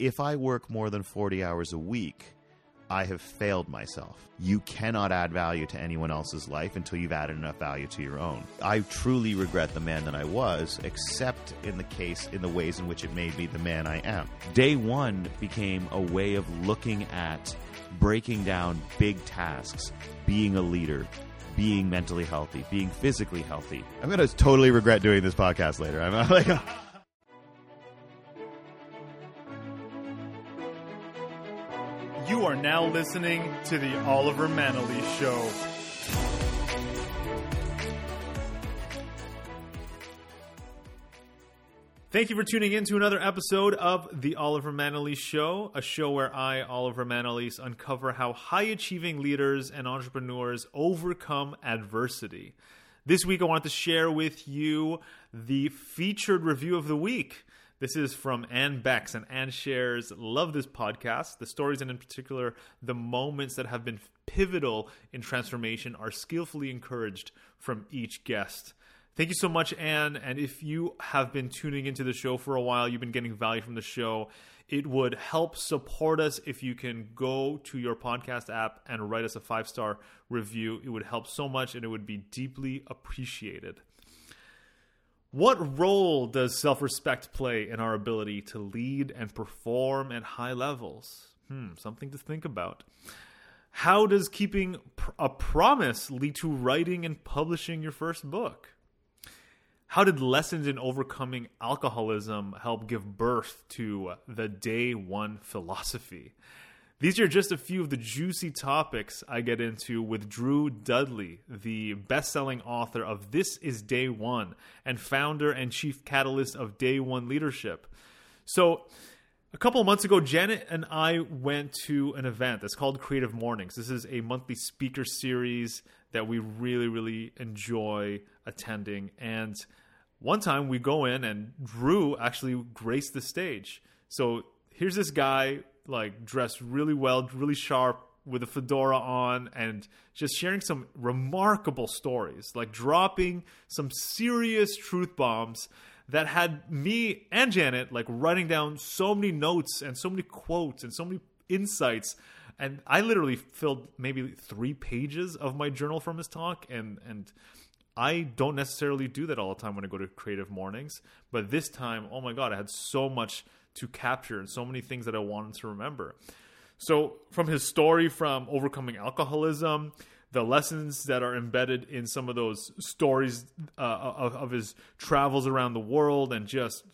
If I work more than 40 hours a week, I have failed myself. You cannot add value to anyone else's life until you've added enough value to your own. I truly regret the man that I was, except in the case, in the ways in which it made me the man I am. Day one became a way of looking at breaking down big tasks, being a leader, being mentally healthy, being physically healthy. I'm going to totally regret doing this podcast later. I'm like, now listening to the Oliver Manalese Show. Thank you for tuning in to another episode of The Oliver Manalese Show, a show where I, Oliver Manalese, uncover how high achieving leaders and entrepreneurs overcome adversity. This week, I wanted to share with you the featured review of the week. This is from Anne Becks, and Anne shares, love this podcast. The stories, and in particular, the moments that have been pivotal in transformation, are skillfully encouraged from each guest. Thank you so much, Anne. And if you have been tuning into the show for a while, you've been getting value from the show, it would help support us if you can go to your podcast app and write us a five star review. It would help so much and it would be deeply appreciated. What role does self respect play in our ability to lead and perform at high levels? Hmm, something to think about. How does keeping a promise lead to writing and publishing your first book? How did lessons in overcoming alcoholism help give birth to the day one philosophy? These are just a few of the juicy topics I get into with Drew Dudley, the best selling author of This is Day One and founder and chief catalyst of Day One Leadership. So, a couple of months ago, Janet and I went to an event that's called Creative Mornings. This is a monthly speaker series that we really, really enjoy attending. And one time we go in and Drew actually graced the stage. So here's this guy like dressed really well, really sharp with a fedora on and just sharing some remarkable stories, like dropping some serious truth bombs that had me and Janet like writing down so many notes and so many quotes and so many insights. And I literally filled maybe 3 pages of my journal from his talk and and I don't necessarily do that all the time when I go to creative mornings, but this time, oh my god, I had so much to capture and so many things that I wanted to remember. So, from his story from overcoming alcoholism, the lessons that are embedded in some of those stories uh, of, of his travels around the world and just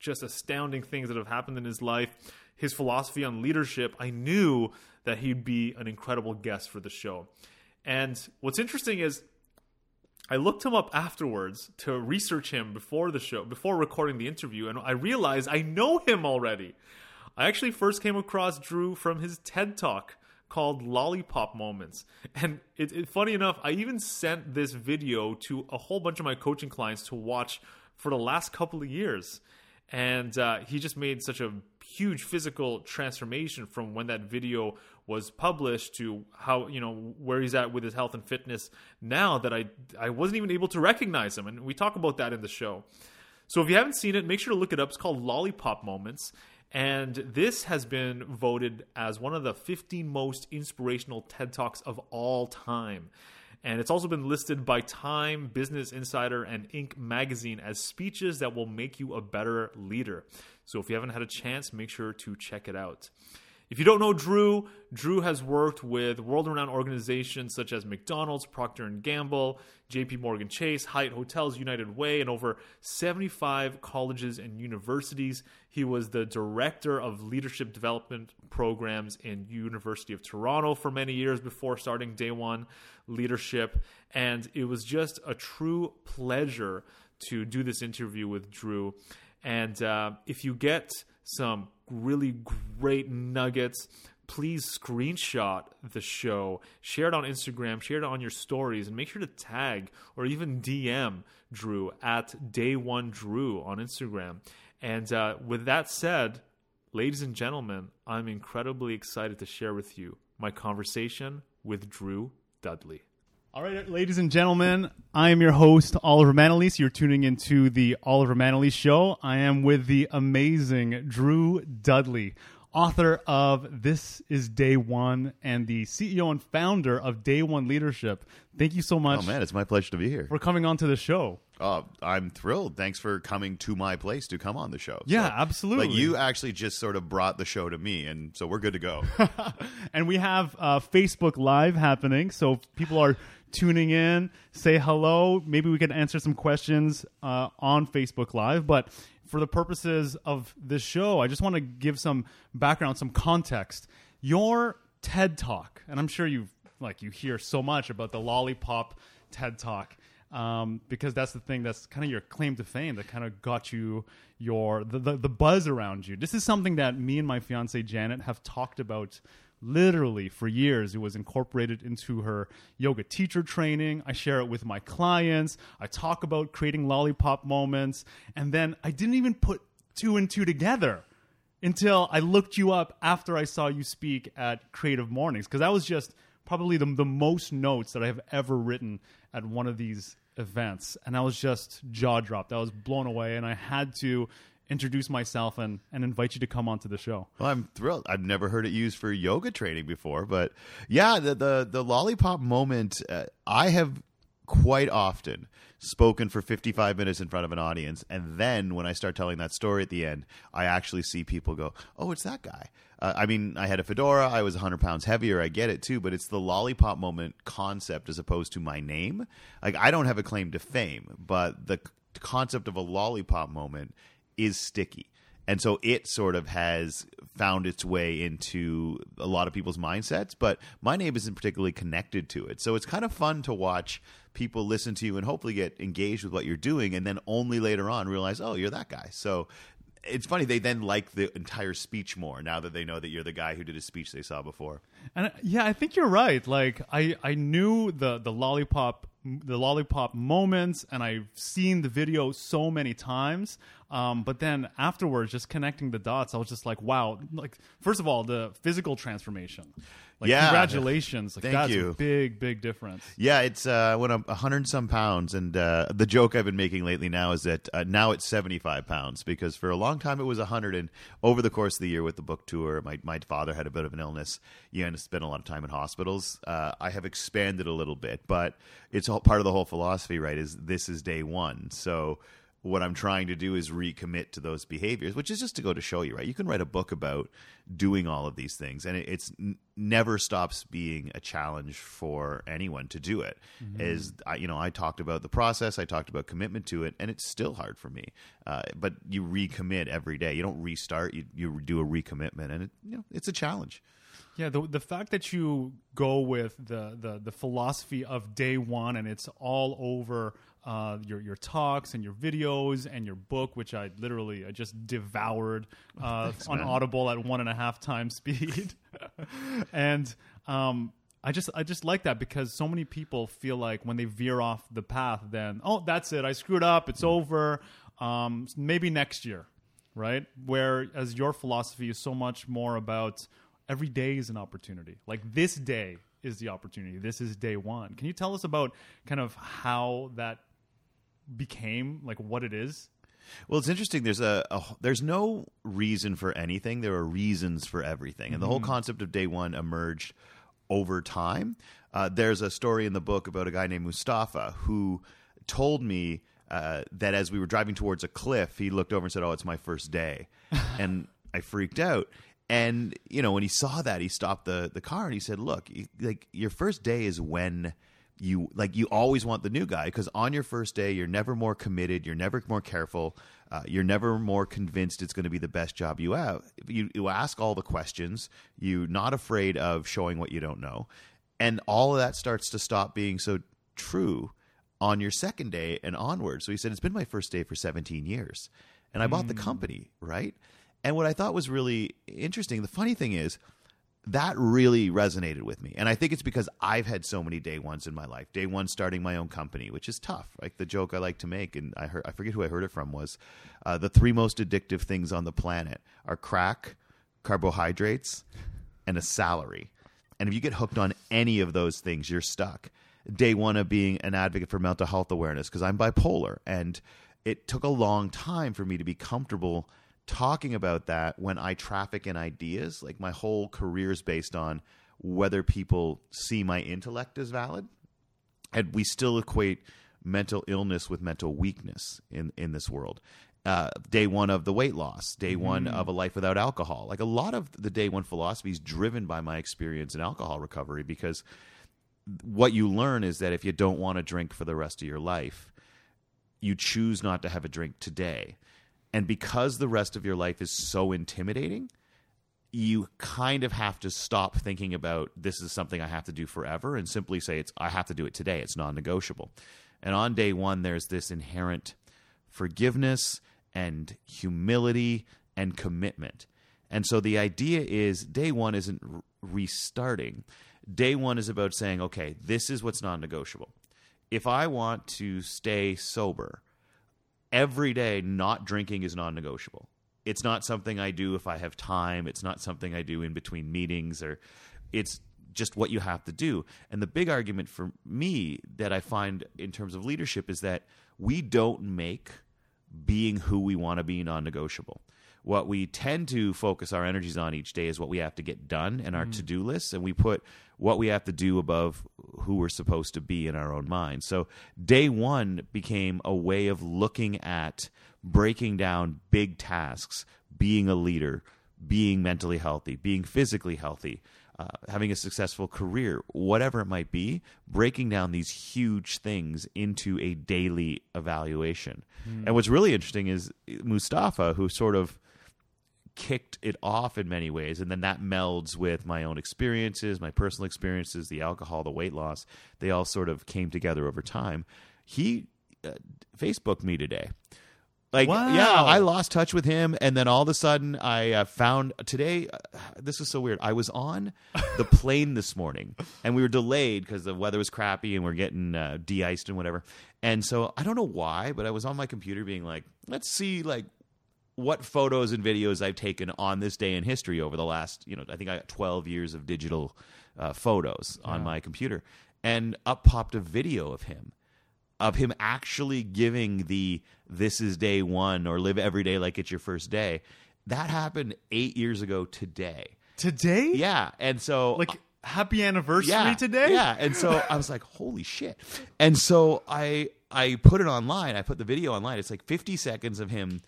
just astounding things that have happened in his life, his philosophy on leadership, I knew that he'd be an incredible guest for the show. And what's interesting is I looked him up afterwards to research him before the show, before recording the interview, and I realized I know him already. I actually first came across Drew from his TED Talk called Lollipop Moments. And it, it, funny enough, I even sent this video to a whole bunch of my coaching clients to watch for the last couple of years. And uh, he just made such a huge physical transformation from when that video was published to how you know where he's at with his health and fitness now that I I wasn't even able to recognize him and we talk about that in the show. So if you haven't seen it, make sure to look it up. It's called Lollipop Moments. And this has been voted as one of the 15 most inspirational TED Talks of all time. And it's also been listed by Time, Business Insider, and Inc. magazine as speeches that will make you a better leader. So if you haven't had a chance, make sure to check it out. If you don't know Drew, Drew has worked with world-renowned organizations such as McDonald's, Procter & Gamble, JP Morgan Chase, Hyatt Hotels, United Way, and over 75 colleges and universities. He was the director of leadership development programs in University of Toronto for many years before starting Day One Leadership, and it was just a true pleasure to do this interview with Drew. And uh, if you get some really great nuggets. Please screenshot the show, share it on Instagram, share it on your stories, and make sure to tag or even DM Drew at Day One Drew on Instagram. And uh, with that said, ladies and gentlemen, I'm incredibly excited to share with you my conversation with Drew Dudley. All right, ladies and gentlemen, I am your host, Oliver Manalese. You're tuning into the Oliver Manalese Show. I am with the amazing Drew Dudley, author of This is Day One and the CEO and founder of Day One Leadership. Thank you so much Oh man, it's my pleasure to be here. for coming on to the show. Oh, I'm thrilled. Thanks for coming to my place to come on the show. Yeah, So, absolutely. Like you actually just sort of brought the show to me, and so we're good to go. and we have uh, Facebook Live happening, so if people are tuning in. Say hello. Maybe we can answer some questions uh, on Facebook Live. But for the purposes of this show, I just want to give some background, some context. Your TED Talk, and I'm sure you like you hear so much about the lollipop TED Talk. Um, because that's the thing that's kind of your claim to fame that kind of got you your the, the the buzz around you. This is something that me and my fiance Janet have talked about literally for years. It was incorporated into her yoga teacher training. I share it with my clients. I talk about creating lollipop moments. And then I didn't even put two and two together until I looked you up after I saw you speak at Creative Mornings. Because that was just probably the, the most notes that I have ever written at one of these events. And I was just jaw dropped. I was blown away. And I had to introduce myself and, and invite you to come onto the show. Well, I'm thrilled. I've never heard it used for yoga training before, but yeah, the the, the lollipop moment. Uh, I have quite often spoken for 55 minutes in front of an audience, and then when I start telling that story at the end, I actually see people go, "Oh, it's that guy." Uh, I mean, I had a fedora. I was 100 pounds heavier. I get it too, but it's the lollipop moment concept as opposed to my name. Like I don't have a claim to fame, but the c- concept of a lollipop moment is sticky. And so it sort of has found its way into a lot of people's mindsets, but my name isn't particularly connected to it. So it's kind of fun to watch people listen to you and hopefully get engaged with what you're doing and then only later on realize, oh, you're that guy. So it's funny, they then like the entire speech more now that they know that you're the guy who did a speech they saw before. And uh, yeah, I think you're right. Like I, I knew the the lollipop the lollipop moments, and I've seen the video so many times. Um, but then afterwards, just connecting the dots, I was just like, wow! Like first of all, the physical transformation. Like Yeah. congratulations! Like Thank that's you. a big, big difference. Yeah, it's uh, when I'm 100 some pounds, and uh, the joke I've been making lately now is that uh, now it's 75 pounds because for a long time it was 100, and over the course of the year with the book tour, my my father had a bit of an illness. You had to spend a lot of time in hospitals. Uh, I have expanded a little bit, but it's all part of the whole philosophy, right? Is this is day one, so what I'm trying to do is recommit to those behaviors, which is just to go to show you, right? You can write a book about doing all of these things, and it, it's n- never stops being a challenge for anyone to do it. Is I, you know, I talked about the process, I talked about commitment to it, and it's still hard for me. Uh, but you recommit every day. You don't restart. You you do a recommitment, and it, you know, it's a challenge. Yeah, the the fact that you go with the the, the philosophy of day one and it's all over uh, your your talks and your videos and your book, which I literally I just devoured uh, on man. Audible at one and a half times speed, and um, I just I just like that because so many people feel like when they veer off the path, then oh that's it, I screwed up, it's over. Um, maybe next year, right? Whereas your philosophy is so much more about every day is an opportunity. Like this day is the opportunity. This is day one. Can you tell us about kind of how that became, like what it is? Well, it's interesting. There's a, a there's no reason for anything. There are reasons for everything, and the whole concept of day one emerged over time. Uh, there's a story in the book about a guy named Mustafa who told me uh, that as we were driving towards a cliff, he looked over and said, "Oh, it's my first day," and I freaked out. And you know, when he saw that, he stopped the the car and he said, "Look, like your first day is when." You like you always want the new guy because on your first day you're never more committed you're never more careful uh, you're never more convinced it's going to be the best job you have. You, you ask all the questions you're not afraid of showing what you don't know and all of that starts to stop being so true on your second day and onward so he said it's been my first day for 17 years and i bought the company right? And what i thought was really interesting the funny thing is that really resonated with me. And I think it's because I've had so many day ones in my life. Day one starting my own company, which is tough. Like the joke I like to make, and I heard I forget who I heard it from was uh, the three most addictive things on the planet are crack, carbohydrates, and a salary. And if you get hooked on any of those things, you're stuck. day one of being an advocate for mental health awareness because I'm bipolar. And it took a long time for me to be comfortable talking about that when I traffic in ideas. Like my whole career is based on whether people see my intellect as valid. And we still equate mental illness with mental weakness in, in this world. Uh, day one of the weight loss, day one of a life without alcohol. Like a lot of the day one philosophy is driven by my experience in alcohol recovery because what you learn is that if you don't want to drink for the rest of your life, you choose not to have a drink today. And because the rest of your life is so intimidating, you kind of have to stop thinking about this is something I have to do forever and simply say it's I have to do it today. It's non-negotiable. And on day 1 there's this inherent forgiveness and humility and commitment. And so the idea is day 1 isn't restarting. Day 1 is about saying, okay, this is what's non-negotiable. If I want to stay sober, every day not drinking is non-negotiable. It's not something i do if i have time. It's not something i do in between meetings or it's just what you have to do. And the big argument for me that i find in terms of leadership is that we don't make being who we want to be non-negotiable. What we tend to focus our energies on each day is what we have to get done and our mm-hmm. to-do lists and we put what we have to do above who we're supposed to be in our own mind. so day one became a way of looking at breaking down big tasks being a leader being mentally healthy being physically healthy uh, having a successful career, whatever it might be, breaking down these huge things into a daily evaluation. And what's really interesting is Mustafa, who sort of kicked it off in many ways and then that melds with my own experiences my personal experiences the alcohol the weight loss. They all sort of came together over time. He uh, facebooked me today. Like Wow. yeah i lost touch with him and then all of a sudden i uh, found today uh, this is so weird. I was on the plane this morning and we were delayed because the weather was crappy and we're getting uh, de-iced and whatever. And so i don't know why but i was on my computer being like let's see like what photos and videos I've taken on this day in history over the last, you know, I think I got 12 years of digital uh, photos on my computer. And up popped a video of him, of him actually giving the this is day one or live every day like it's your first day. That happened eight years ago today. Today? Yeah. And so Like happy anniversary yeah, today? Yeah, and so I was like, "Holy shit!" And so I I put it online. I put the video online. It's like 50 seconds of him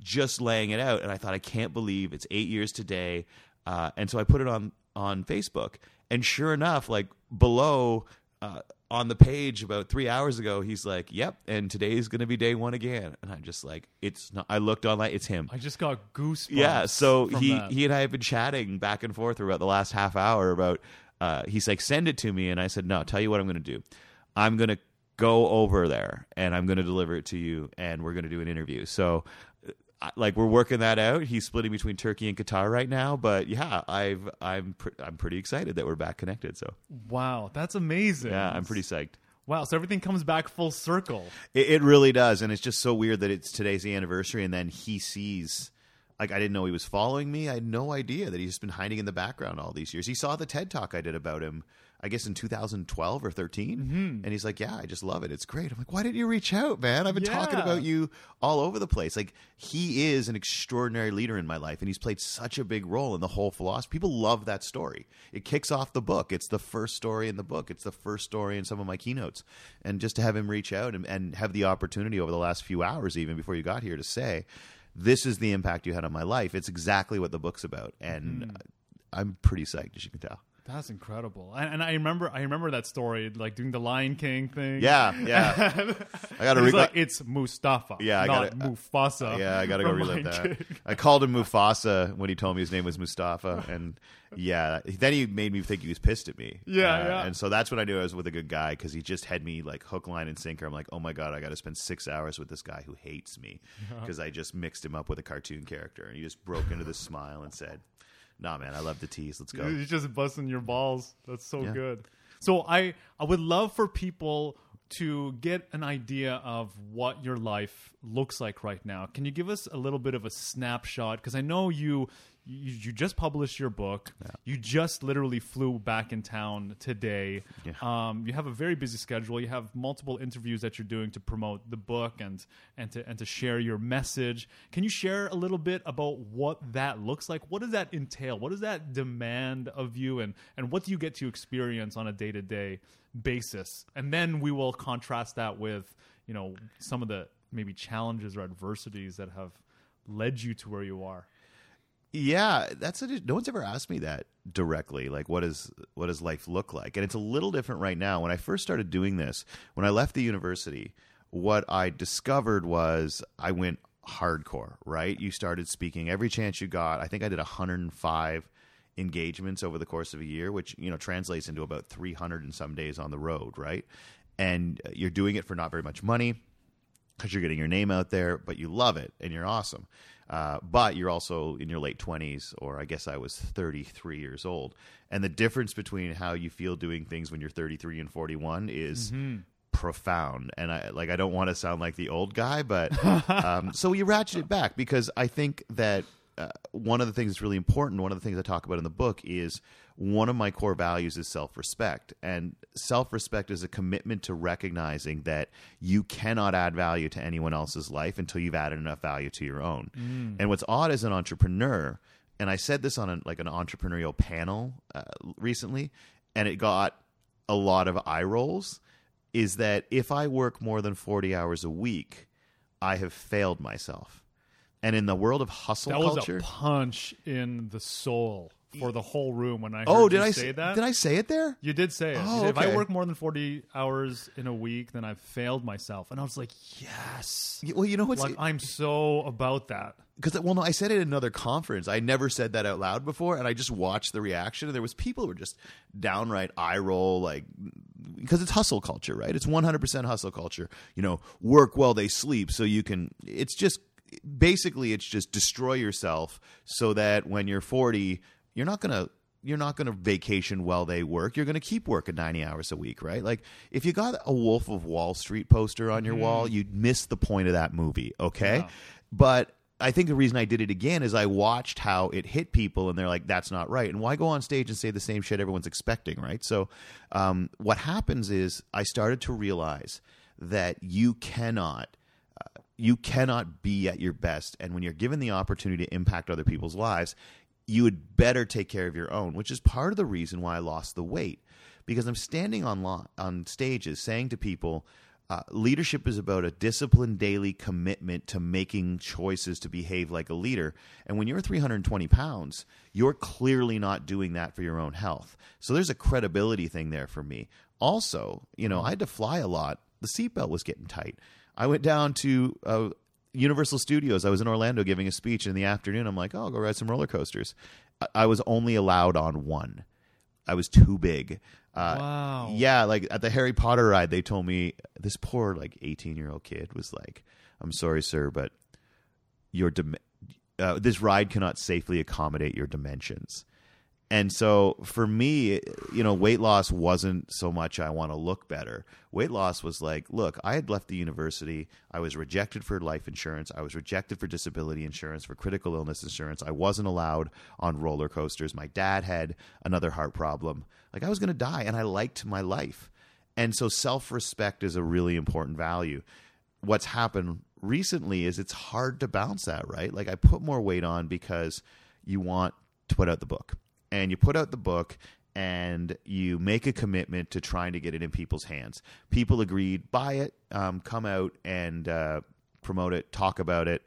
just laying it out, and I thought, I can't believe it's eight years today. Uh, and so I put it on on Facebook, and sure enough, like below. Uh, on the page about three hours ago, he's like, "Yep," and today's going to be day one again. And I'm just like, "It's not." I looked online; it's him. I just got goosebumps. Yeah, so he that. he and I have been chatting back and forth about the last half hour about. Uh, he's like, send it to me, and I said, no. Tell you what I'm going to do. I'm going to go over there and I'm going to deliver it to you, and we're going to do an interview. So. Like we're working that out. He's splitting between Turkey and Qatar right now, but yeah, I've I'm pr- I'm pretty excited that we're back connected. So Wow, that's amazing. yeah, I'm pretty psyched. Wow, so everything comes back full circle. It, it really does, and it's just so weird that it's today's the anniversary, and then he sees. Like I didn't know he was following me. I had no idea that he's just been hiding in the background all these years. He saw the TED talk I did about him, I guess in 2012 or 13, Mm-hmm. and he's like, "Yeah, I just love it. It's great." I'm like, "Why didn't you reach out, man? I've been talking about you all over the place." Like he is an extraordinary leader in my life, and he's played such a big role in the whole philosophy. People love that story. It kicks off the book. It's the first story in the book. It's the first story in some of my keynotes, and just to have him reach out and, and have the opportunity over the last few hours, even before you got here, to say, "This is the impact you had on my life." It's exactly what the book's about, and I'm pretty psyched, as you can tell. That's incredible. And, and I remember I remember that story, like doing the Lion King thing. Yeah, yeah. I got to He's re- like, it's Mustafa. Yeah, I gotta- Mufasa. Yeah, I got to go relive that. King. I called him Mufasa when he told me his name was Mustafa, and yeah, then he made me think he was pissed at me. Yeah, Uh, yeah. And so that's when I knew I was with a good guy because he just had me like hook, line, and sinker. I'm like, oh my god, I got to spend six hours with this guy who hates me because I just mixed him up with a cartoon character, and he just broke into this smile and said, "Nah, man, I love the tease. Let's go." You're just busting your balls. That's so Yeah. good. So I I would love for people to get an idea of what your life looks like right now. Can you give us a little bit of a snapshot? Because I know you you, you just published your book. You just literally flew back in town today. Yeah. Um, you have a very busy schedule. You have multiple interviews that you're doing to promote the book and and to and to share your message. Can you share a little bit about what that looks like? What does that entail? What does that demand of you, and and what do you get to experience on a day to day basis? And then we will contrast that with you know some of the maybe challenges or adversities that have led you to where you are. Yeah, that's a, no one's ever asked me that directly. Like, what is what does life look like? And it's a little different right now. When I first started doing this, when I left the university, what I discovered was I went hardcore. Right, you started speaking every chance you got. I think I did 105 engagements over the course of a year, which you know translates into about 300 and some days on the road. Right, and uh, you're doing it for not very much money because you're getting your name out there, but you love it and you're awesome. Uh, but you're also in your late 20s, or I guess I was 33 years old. And the difference between how you feel doing things when you're 33 and 41 is profound. And I like I don't want to sound like the old guy, but um, so you ratchet it back because I think that uh, one of the things that's really important, one of the things I talk about in the book is one of my core values is self respect. And self respect is a commitment to recognizing that you cannot add value to anyone else's life until you've added enough value to your own. And what's odd as an entrepreneur, and I said this on a, like an entrepreneurial panel uh, recently, and it got a lot of eye rolls, is that if I work more than 40 hours a week, I have failed myself. And in the world of hustle That was culture, a punch in the soul for the whole room when I oh, did I say that. Did I say it there? You did say it. Oh, If I work more than forty hours in a week, then I've failed myself. And I was like, yes. Y- Well, you know what's Like I'm so about that. because well, no, I said it at another conference. I never said that out loud before, and I just watched the reaction. And there was people who were just downright eye roll, like because it's hustle culture, right? It's one hundred percent hustle culture. You know, work while they sleep, so you can. It's just basically it's just destroy yourself so that when you're forty, you're not gonna. You're not going to vacation while they work. You're going to keep working 90 hours a week, right? Like, if you got a Wolf of Wall Street poster on your wall, you'd miss the point of that movie, okay? Yeah. But I think the reason I did it again is I watched how it hit people, and they're like, "That's not right." And why go on stage and say the same shit everyone's expecting, right? So, um, what happens is I started to realize that you cannot, uh, you cannot be at your best, and when you're given the opportunity to impact other people's lives, you would better take care of your own, which is part of the reason why I lost the weight because I'm standing on lo- on stages saying to people, uh, leadership is about a disciplined daily commitment to making choices to behave like a leader. And when you're 320 pounds, you're clearly not doing that for your own health. So there's a credibility thing there for me. Also, you know, I had to fly a lot. The seatbelt was getting tight. I went down to uh, Universal Studios. I was in Orlando giving a speech in the afternoon. I'm like, oh, I'll go ride some roller coasters. I, I was only allowed on one. I was too big. Uh, Wow. Yeah, like at the Harry Potter ride, they told me this poor like 18 year old kid was like, "I'm sorry, sir, but your dim- uh, this ride cannot safely accommodate your dimensions." And so for me, you know, weight loss wasn't so much I want to look better. Weight loss was like, look, I had left the university. I was rejected for life insurance. I was rejected for disability insurance, for critical illness insurance. I wasn't allowed on roller coasters. My dad had another heart problem. Like I was going to die and I liked my life. And so self-respect is a really important value. What's happened recently is it's hard to bounce that, right? Like I put more weight on because you want to put out the book and you put out the book and you make a commitment to trying to get it in people's hands. People agreed, buy it, um, come out and uh, promote it, talk about it.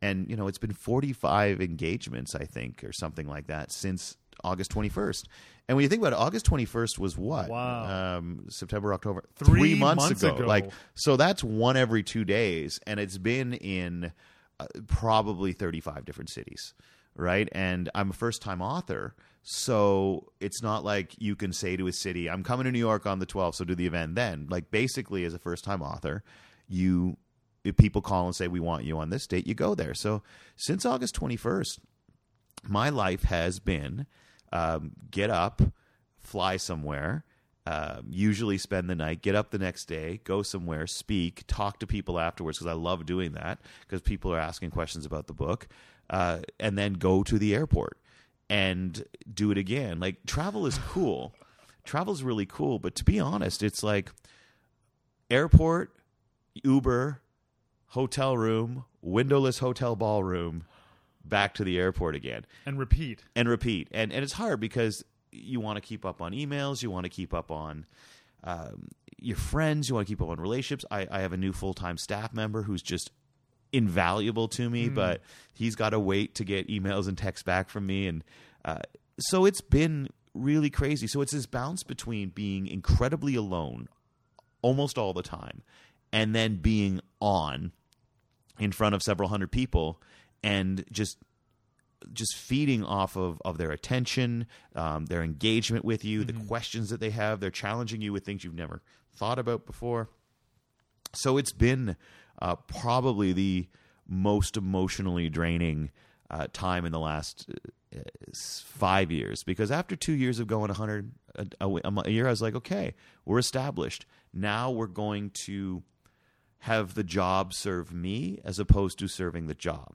And, you know, it's been 45 engagements, I think, or something like that since August 21st. And when you think about it, August 21st was what? Wow. Um, September, October. Three months, months ago. ago. Like, so that's one every two days. And it's been in uh, probably 35 different cities right and i'm a first time author so it's not like you can say to a city i'm coming to new york on the 12th so do the event then like basically as a first time author you if people call and say we want you on this date you go there so since august 21st my life has been um, get up, fly somewhere, um, usually spend the night, get up the next day, go somewhere, speak, talk to people afterwards because I love doing that because people are asking questions about the book, uh, and then go to the airport. And do it again. Like travel is cool. Travel is really cool, but to be honest, it's like airport, Uber, hotel room, windowless hotel ballroom, back to the airport again and repeat. and repeat. And and it's hard because you want to keep up on emails, you want to keep up on um, your friends, you want to keep up on relationships. I, I have a new full time staff member who's just invaluable to me, but he's got to wait to get emails and texts back from me, and uh, so it's been really crazy. So it's this bounce between being incredibly alone almost all the time, and then being on in front of several hundred people and just just feeding off of, of their attention, um, their engagement with you, the questions that they have. They're challenging you with things you've never thought about before. So it's been uh, probably the most emotionally draining uh, time in the last uh, five years because after two years of going 100 a, a, a year, I was like, okay, we're established. Now we're going to have the job serve me as opposed to serving the job.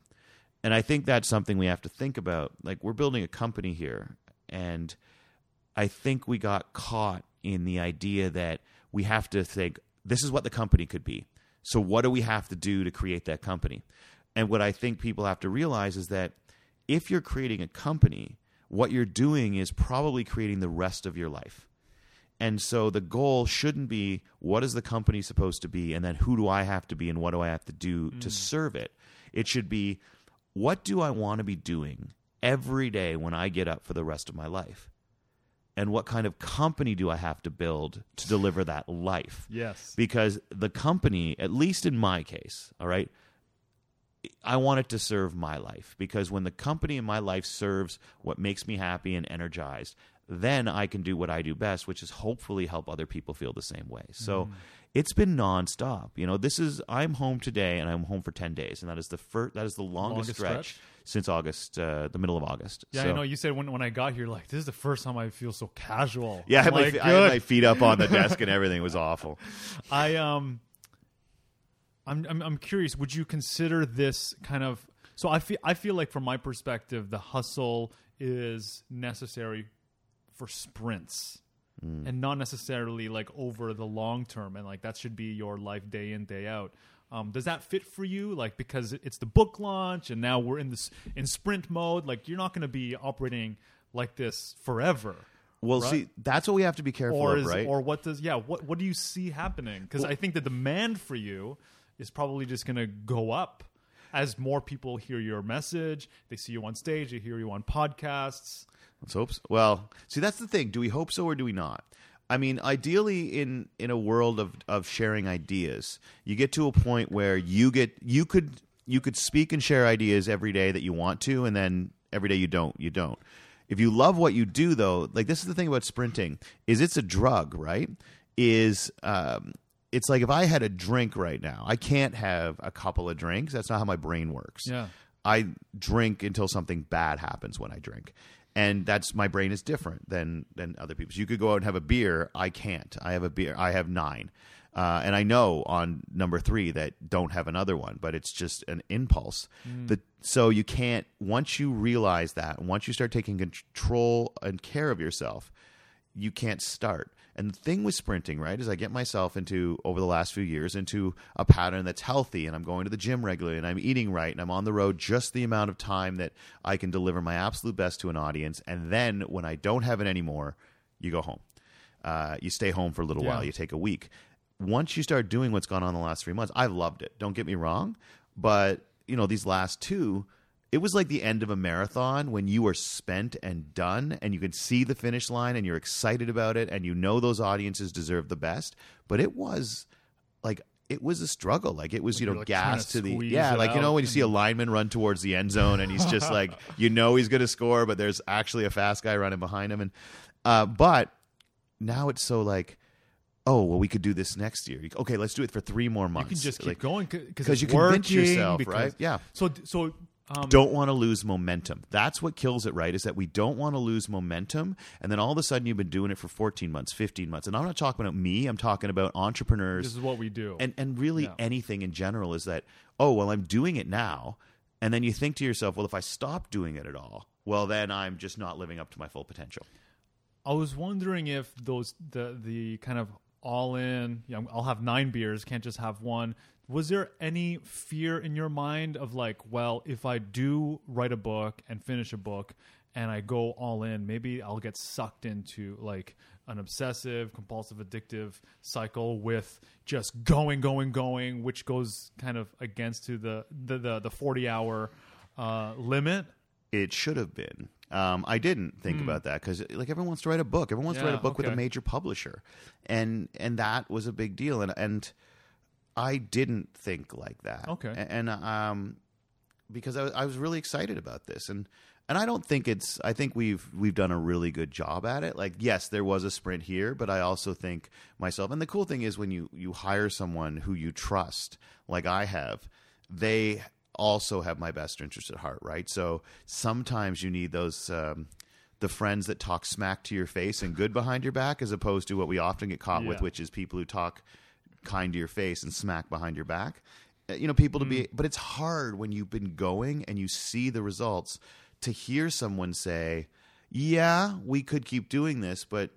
And I think that's something we have to think about. Like we're building a company here and I think we got caught in the idea that we have to think this is what the company could be. So what do we have to do to create that company? And what I think people have to realize is that if you're creating a company, what you're doing is probably creating the rest of your life. And so the goal shouldn't be what is the company supposed to be and then who do I have to be and what do I have to do to mm. serve it. It should be what do I want to be doing every day when I get up for the rest of my life? And what kind of company do I have to build to deliver that life? Yes. Because the company, at least in my case, all right, I want it to serve my life because when the company in my life serves what makes me happy and energized, then I can do what I do best, which is hopefully help other people feel the same way. So Mm. it's been nonstop. You know, this is I'm home today and I'm home for ten days, and that is the first that is the longest, Longest stretch, stretch? Since August, uh, the middle of August. Yeah, So- I know. You said when when I got here, like this is the first time I feel so casual. Yeah, I had, my, like, I had my feet up on the desk and everything It was awful. I um, I'm, I'm I'm curious. Would you consider this kind of? So I feel I feel like from my perspective, the hustle is necessary for sprints, and not necessarily like over the long term. And like that should be your life day in day out. Um, does that fit for you? Like because it's the book launch, and now we're in this in sprint mode. Like you're not going to be operating like this forever. Well, Right. see, that's what we have to be careful or of, right? or what does yeah what what do you see happening because i think the demand for you is probably just going to go up as more people hear your message they see you on stage they hear you on podcasts Let's hope. So. Well, see, that's the thing. Do we hope so or do we not? I mean, ideally, in in a world of of sharing ideas, you get to a point where you get you could you could speak and share ideas every day that you want to, and then every day you don't. You don't. If you love what you do, though, like this is the thing about sprinting: is it's a drug, right? Is um, it's like if I had a drink right now, I can't have a couple of drinks. That's not how my brain works. Yeah. I drink until something bad happens when I drink. And that's my brain is different than than other people's. You could go out and have a beer. I can't. I have a beer. I have nine, uh, and I know on number three that don't have another one, but it's just an impulse. The, so you can't. Once you realize that, once you start taking control and care of yourself, you can't start. And the thing with sprinting, right, is I get myself into over the last few years into a pattern that's healthy and I'm going to the gym regularly and I'm eating right and I'm on the road just the amount of time that I can deliver my absolute best to an audience. And then when I don't have it anymore, you go home. Uh, you stay home for a little Yeah. while, you take a week. Once you start doing what's gone on the last three months, I've loved it. Don't get me wrong. But, you know, these last two, it was like the end of a marathon when you are spent and done and you can see the finish line and you're excited about it and you know those audiences deserve the best but it was like it was a struggle like it was you you're, know like, gas to to the yeah like you know when you see a lineman run towards the end zone and he's just like you know he's going to score but there's actually a fast guy running behind him and uh but now it's so like oh well we could do this next year okay let's do it for three more months. you can just keep Like, going because you can convince yourself, right? Yeah. so so um, don't want to lose momentum. That's what kills it, right? Is that we don't want to lose momentum. And then all of a sudden you've been doing it for 14 months, 15 months. And I'm not talking about me, I'm talking about entrepreneurs this is what we do and, and really Yeah. anything in general is that, oh, well, I'm doing it now. And then you think to yourself, well, if I stop doing it at all, well, then I'm just not living up to my full potential. I was wondering if those the the kind of all in. You know, I'll have nine beers, can't just have one. Was there any fear in your mind of like, well, if I do write a book and finish a book and I go all in, maybe I'll get sucked into like an obsessive, compulsive, addictive cycle with just going, going, going, which goes kind of against to the the the, the forty hour uh, limit. It should have been. Um, I didn't think about that because like everyone wants to write a book. Everyone wants to write a. Yeah, book with a major publisher, and and that was a big deal. And and I didn't think like that. Okay. A- and um, because I was, I was really excited about this, and and I don't think it's. I think we've we've done a really good job at it. Like, yes, there was a sprint here, but I also think myself. And the cool thing is when you you hire someone who you trust, like I have, they also have my best interest at heart, right? So sometimes you need those. Um, the friends that talk smack to your face and good behind your back, as opposed to what we often get caught with, which is people who talk kind to your face and smack behind your back. Uh, You know, people to be, Mm. but it's hard when you've been going and you see the results to hear someone say, Yeah, we could keep doing this, but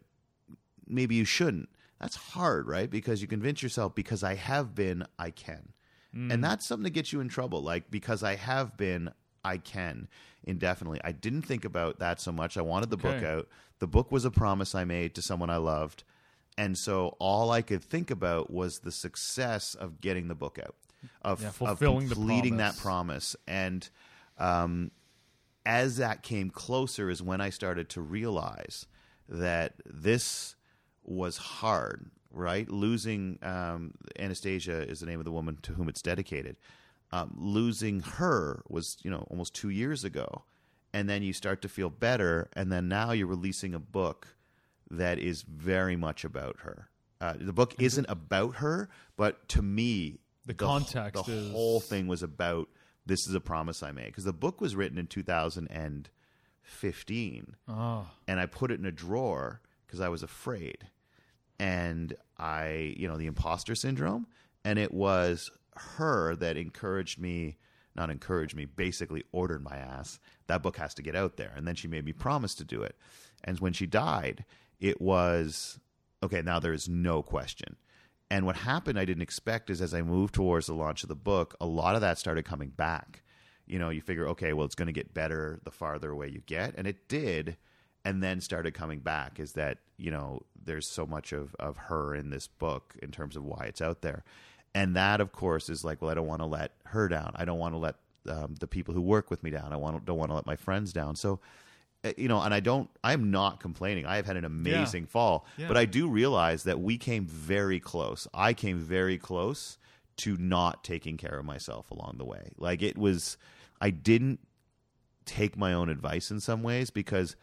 maybe you shouldn't. That's hard, right? Because you convince yourself, because I have been, I can. Mm. And that's something that gets you in trouble. Like, because I have been, I can indefinitely. I didn't think about that so much. I wanted the book out. The book was a promise I made to someone I loved. And so all I could think about was the success of getting the book out, of, Yeah, of fulfilling the completing that promise. promise. And um, as that came closer, is when I started to realize that this was hard. Right, losing um, Anastasia is the name of the woman to whom it's dedicated. Um, losing her was, you know, almost two years ago, and then you start to feel better, and then now you're releasing a book that is very much about her. Uh, the book isn't about her, but to me, The wh- context the is- whole thing was about this is a promise I made because the book was written in 2015, Oh, and I put it in a drawer because I was afraid, and I, you know, the imposter syndrome, and it was her that encouraged me. Not encouraged me, basically ordered my ass. That book has to get out there. And then she made me promise to do it. And when she died, it was okay, now there is no question. And what happened, I didn't expect, is as I moved towards the launch of the book, a lot of that started coming back. You know, you figure, okay, well, it's going to get better the farther away you get. And it did. And then started coming back is that, you know, there's so much of, of her in this book in terms of why it's out there. And that, of course, is like, well, I don't want to let her down. I don't want to let um, the people who work with me down. I want don't want to let my friends down. So, Uh, you know, and I don't. I'm not complaining. I have had an amazing fall, Yeah. but I do realize that we came very close. I came very close to not taking care of myself along the way. Like it was, I didn't take my own advice in some ways because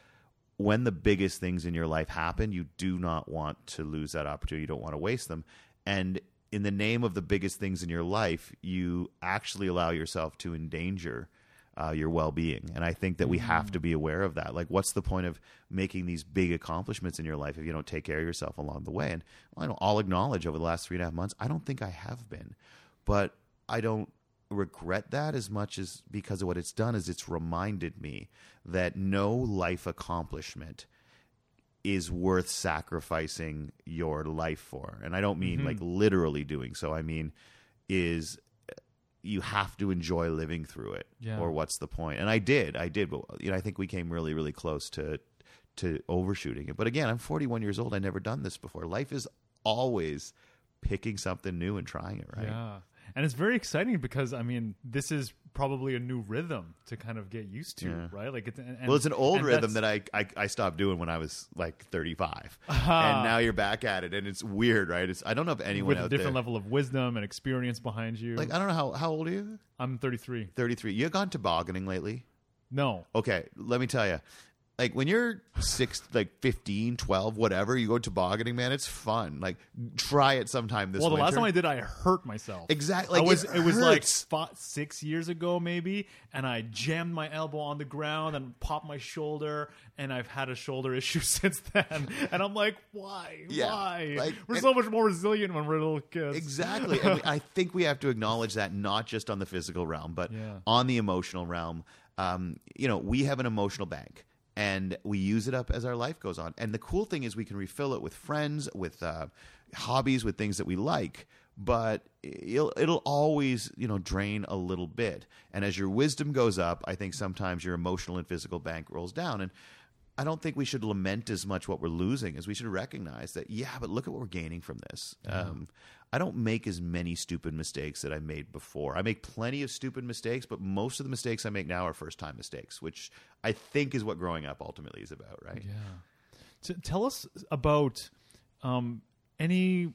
when the biggest things in your life happen, you do not want to lose that opportunity. You don't want to waste them. And in the name of the biggest things in your life, you actually allow yourself to endanger uh, your well being. And I think that we have to be aware of that. Like, what's the point of making these big accomplishments in your life if you don't take care of yourself along the way? And I don't, I'll acknowledge over the last three and a half months, I don't think I have been. But I don't regret that as much as because of what it's done is it's reminded me that no life accomplishment is worth sacrificing your life for. And I don't mean like literally doing so. I mean is you have to enjoy living through it Yeah. or what's the point? And I did. I did, but you know, I think we came really really close to to overshooting it. But again, I'm 41 years old. I never done this before. Life is always picking something new and trying it, right? yeah. And it's very exciting because I mean, this is probably a new rhythm to kind of get used to, Yeah. right? Like it's and, Well, it's an old rhythm that I, I I stopped doing when I was like 35, Ah. and now you're back at it, and it's weird, right? It's I don't know if anyone with a different there, level of wisdom and experience behind you. like I don't know how how old are you? I'm 33. 33. You gone tobogganing lately? No. Okay, let me tell you. Like when you're six, like 15, 12, whatever, you go tobogganing, man, it's fun. Like try it sometime this Well, the last time I did, I hurt myself. Exactly. Like, was. it It, was like fi- six years ago, maybe, and I jammed my elbow on the ground and popped my shoulder, and I've had a shoulder issue since then. And I'm like, why? Yeah, Why? like- we're and- so much more resilient when we're little kids. Exactly. and we, I think we have to acknowledge that not just on the physical realm, but Yeah. on the emotional realm. um, you know, we have an emotional bank and we use it up as our life goes on. And the cool thing is we can refill it with friends, with uh, hobbies, with things that we like. But it'll, it'll always, you know, drain a little bit. And as your wisdom goes up, I think sometimes your emotional and physical bank rolls down. And I don't think we should lament as much what we're losing as we should recognize that, yeah, but look at what we're gaining from this. Um, I don't make as many stupid mistakes that I made before. I make plenty of stupid mistakes, but most of the mistakes I make now are first time mistakes, which I think is what growing up ultimately is about, right? Yeah. Tell us about um, any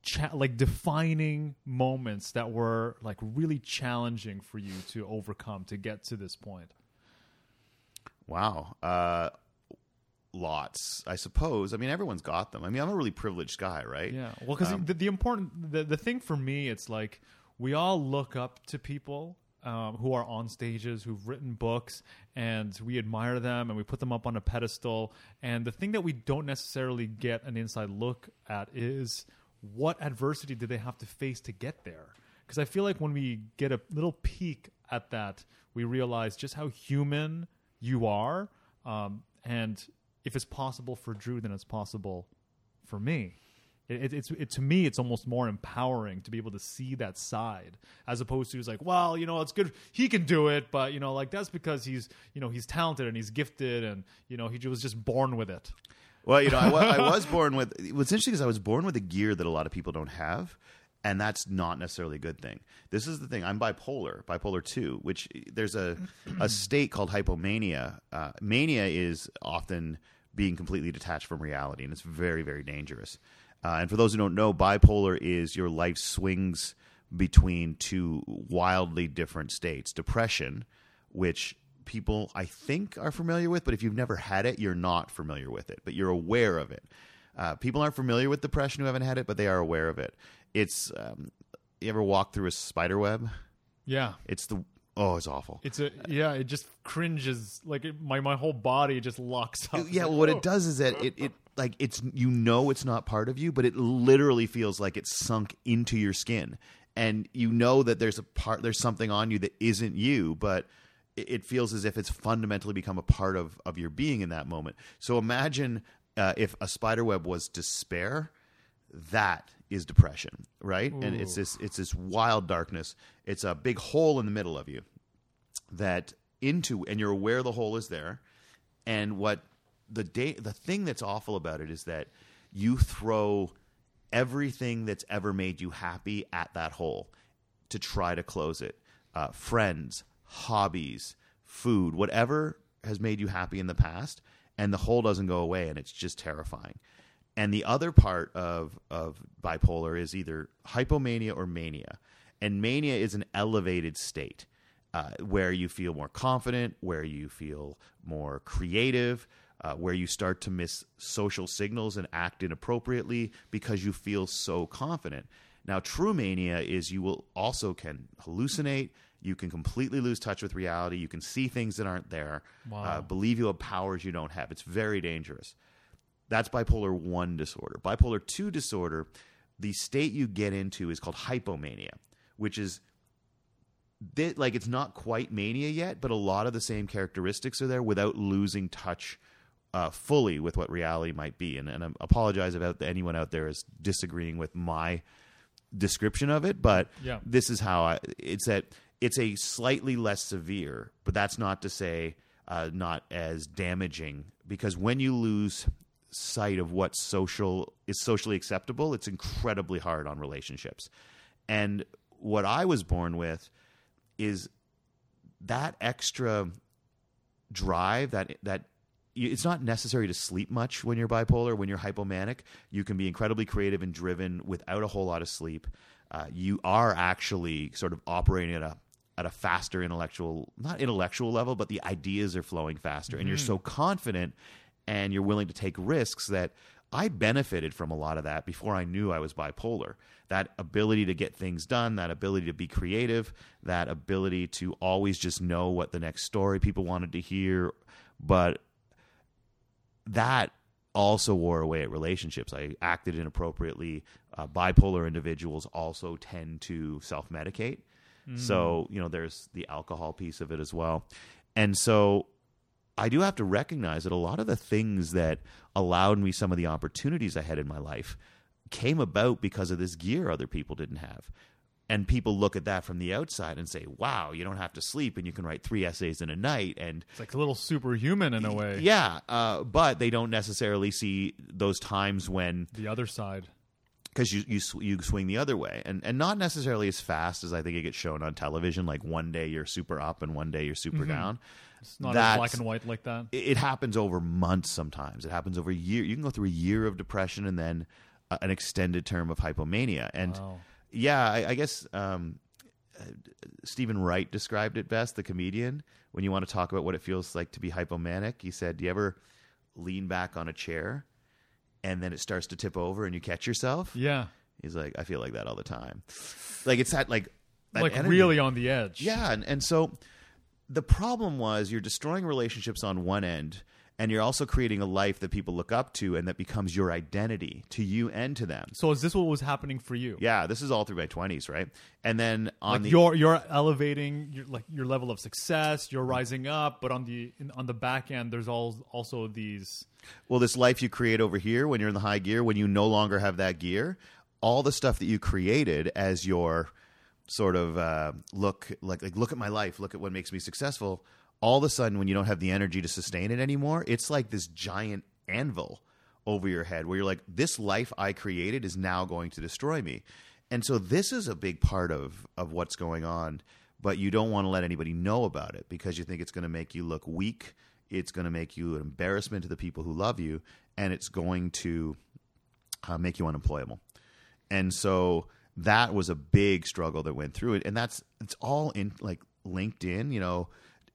cha- like defining moments that were like really challenging for you to overcome to get to this point. Wow. Uh, lots, I suppose. I mean, everyone's got them. I mean, I'm a really privileged guy, right? Yeah. Well, because the, the important the, the thing for me, it's like we all look up to people um, who are on stages, who've written books, and we admire them and we put them up on a pedestal. And the thing that we don't necessarily get an inside look at is what adversity did they have to face to get there? Because I feel like when we get a little peek at that, we realize just how human you are. Um, and if it's possible for Drew, then it's possible for me. It, it, it's it, to me, it's almost more empowering to be able to see that side, as opposed to it's like, well, you know, it's good he can do it, but you know, like that's because he's you know he's talented and he's gifted, and you know he was just born with it. Well, you know, I, wa- I was born with. What's interesting is I was born with a gear that a lot of people don't have, and that's not necessarily a good thing. This is the thing. I'm bipolar, bipolar two, which there's a a state called hypomania. Uh, mania is often being completely detached from reality, and it's very, very dangerous. Uh, and for those who don't know, bipolar is your life swings between two wildly different states: depression, which people I think are familiar with, but if you've never had it, you're not familiar with it, but you're aware of it. Uh, people aren't familiar with depression who haven't had it, but they are aware of it. It's um, you ever walk through a spider web? Yeah, It's the oh, it's awful. it's a yeah. It just cringes like it, my my whole body just locks up. yeah, well, what oh. it does is that it, it like it's you know it's not part of you, but it literally feels like it's sunk into your skin, and you know that there's a part there's something on you that isn't you, but it, it feels as if it's fundamentally become a part of of your being in that moment. So imagine uh, if a spider web was despair, that is depression, right? And it's this it's this wild darkness. It's a big hole in the middle of you that into and you're aware the hole is there and what the day the thing that's awful about it is that you throw everything that's ever made you happy at that hole to try to close it uh, friends hobbies food whatever has made you happy in the past and the hole doesn't go away and it's just terrifying and the other part of of bipolar is either hypomania or mania and mania is an elevated state uh, where you feel more confident, where you feel more creative, uh, where you start to miss social signals and act inappropriately because you feel so confident. Now, true mania is you will also can hallucinate. You can completely lose touch with reality. You can see things that aren't there. Uh, believe you have powers you don't have. It's very dangerous. That's bipolar 1 disorder. Bipolar 2 disorder, the state you get into is called hypomania, which is thi- like it's not quite mania yet, but a lot of the same characteristics are there without losing touch uh, fully with what reality might be. And, and I apologize about anyone out there is disagreeing with my description of it, but Yeah. this is how I. It's that it's a slightly less severe, but that's not to say uh, not as damaging because when you lose sight of what social is socially acceptable, it's incredibly hard on relationships. And what I was born with is that extra drive that that it's not necessary to sleep much when you're bipolar when you're hypomanic. You can be incredibly creative and driven without a whole lot of sleep. Uh, you are actually sort of operating at a at a faster intellectual not intellectual level but the ideas are flowing faster. And you're so confident and you're willing to take risks that I benefited from a lot of that before I knew I was bipolar. That ability to get things done, that ability to be creative, that ability to always just know what the next story people wanted to hear. But that also wore away at relationships. I acted inappropriately. Uh, bipolar individuals also tend to self medicate. So, you know, there's the alcohol piece of it as well. And so I do have to recognize that a lot of the things that allowed me some of the opportunities I had in my life came about because of this gear other people didn't have. And people look at that from the outside and say, wow, you don't have to sleep and you can write three essays in a night. And It's like a little superhuman in a way. yeah, uh, but they don't necessarily see those times when The other side. because you you you swing the other way, and and not necessarily as fast as I think it gets shown on television. Like one day you're super up and one day you're super down. It's not as black and white like that. It, it happens over months. Sometimes it happens over a year. You can go through a year of depression and then uh, an extended term of hypomania. And Wow. yeah, I, I guess um, uh, Steven Wright described it best. The comedian, when you want to talk about what it feels like to be hypomanic, he said, "Do you ever lean back on a chair?" And then it starts to tip over, and you catch yourself. Yeah. He's like, I feel like that all the time. Like it's that like that like energy. really on the edge. Yeah, and, and so the problem was you're destroying relationships on one end, and you're also creating a life that people look up to and that becomes your identity to you and to them. So is this what was happening for you? Yeah, this is all through my twenties, right? And then on Like the you're you're elevating your like your level of success, you're rising up, but on the in, on the back end there's all also these well, this life you create over here when you're in the high gear, when you no longer have that gear, all the stuff that you created as your sort of uh, look like like look at my life, look at what makes me successful. All of a sudden, when you don't have the energy to sustain it anymore, it's like this giant anvil over your head where you're like, this life I created is now going to destroy me. And so this is a big part of of what's going on, but you don't want to let anybody know about it because you think it's going to make you look weak. It's going to make you an embarrassment to the people who love you, and it's going to uh, make you unemployable. And so that was a big struggle that went through it, and that's it's all in like linked in, you know.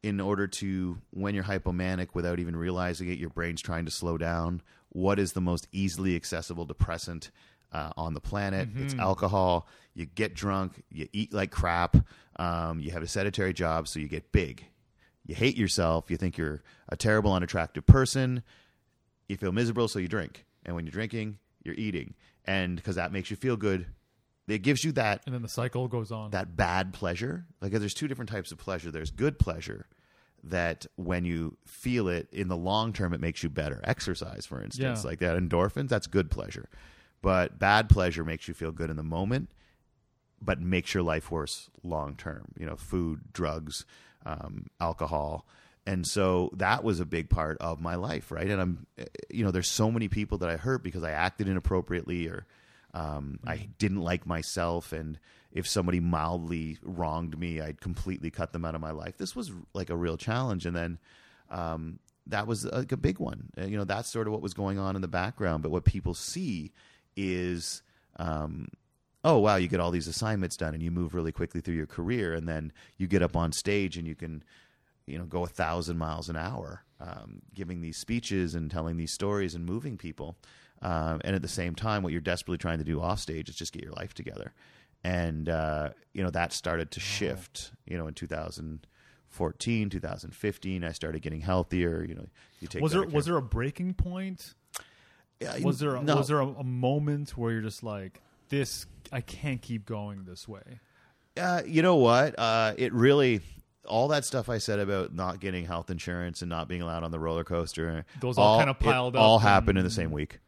In order to, when you're hypomanic without even realizing it, your brain's trying to slow down. What is the most easily accessible depressant uh, on the planet? It's alcohol. You get drunk, you eat like crap, um, you have a sedentary job, so you get big. You hate yourself, you think you're a terrible, unattractive person, you feel miserable, so you drink. And when you're drinking, you're eating. And because that makes you feel good, it gives you that and then the cycle goes on. that bad pleasure. Like there's two different types of pleasure. There's good pleasure that when you feel it in the long term, it makes you better. Exercise, for instance, Yeah. like that endorphins, that's good pleasure. But bad pleasure makes you feel good in the moment, but makes your life worse long term. You know, food, drugs, um, alcohol. And so that was a big part of my life, right? And I'm, eh, you know, there's so many people that I hurt because I acted inappropriately or um, I didn't like myself. And if somebody mildly wronged me, I'd completely cut them out of my life. This was like a real challenge. And then um, that was like a big one. Uh, You know, that's sort of what was going on in the background. But what people see is, um, oh wow, you get all these assignments done and you move really quickly through your career, and then you get up on stage and you can, you know, go a thousand miles an hour, um, giving these speeches and telling these stories and moving people. Um, and at the same time, what you're desperately trying to do off stage is just get your life together. And uh, you know that started to shift. You know, in 2014, 2015, I started getting healthier. You know, you take was there was there a breaking point? Yeah, Was there a, no. was there a, a moment where you're just like this I can't keep going this way? Uh, you know what? Uh, it really all that stuff I said about not getting health insurance and not being allowed on the roller coaster. Those all kinda it piled up All happened in the same week.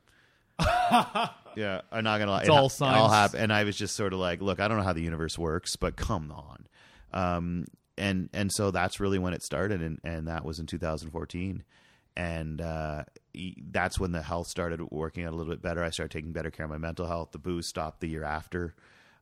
Yeah, I'm not gonna lie. It's It all All signs. and I was just sort of like, look, I don't know how the universe works, but come on. Um, and and so that's really when it started, and and that was in 2014. And uh, that's when the health started working out a little bit better. I started taking better care of my mental health. The booze stopped the year after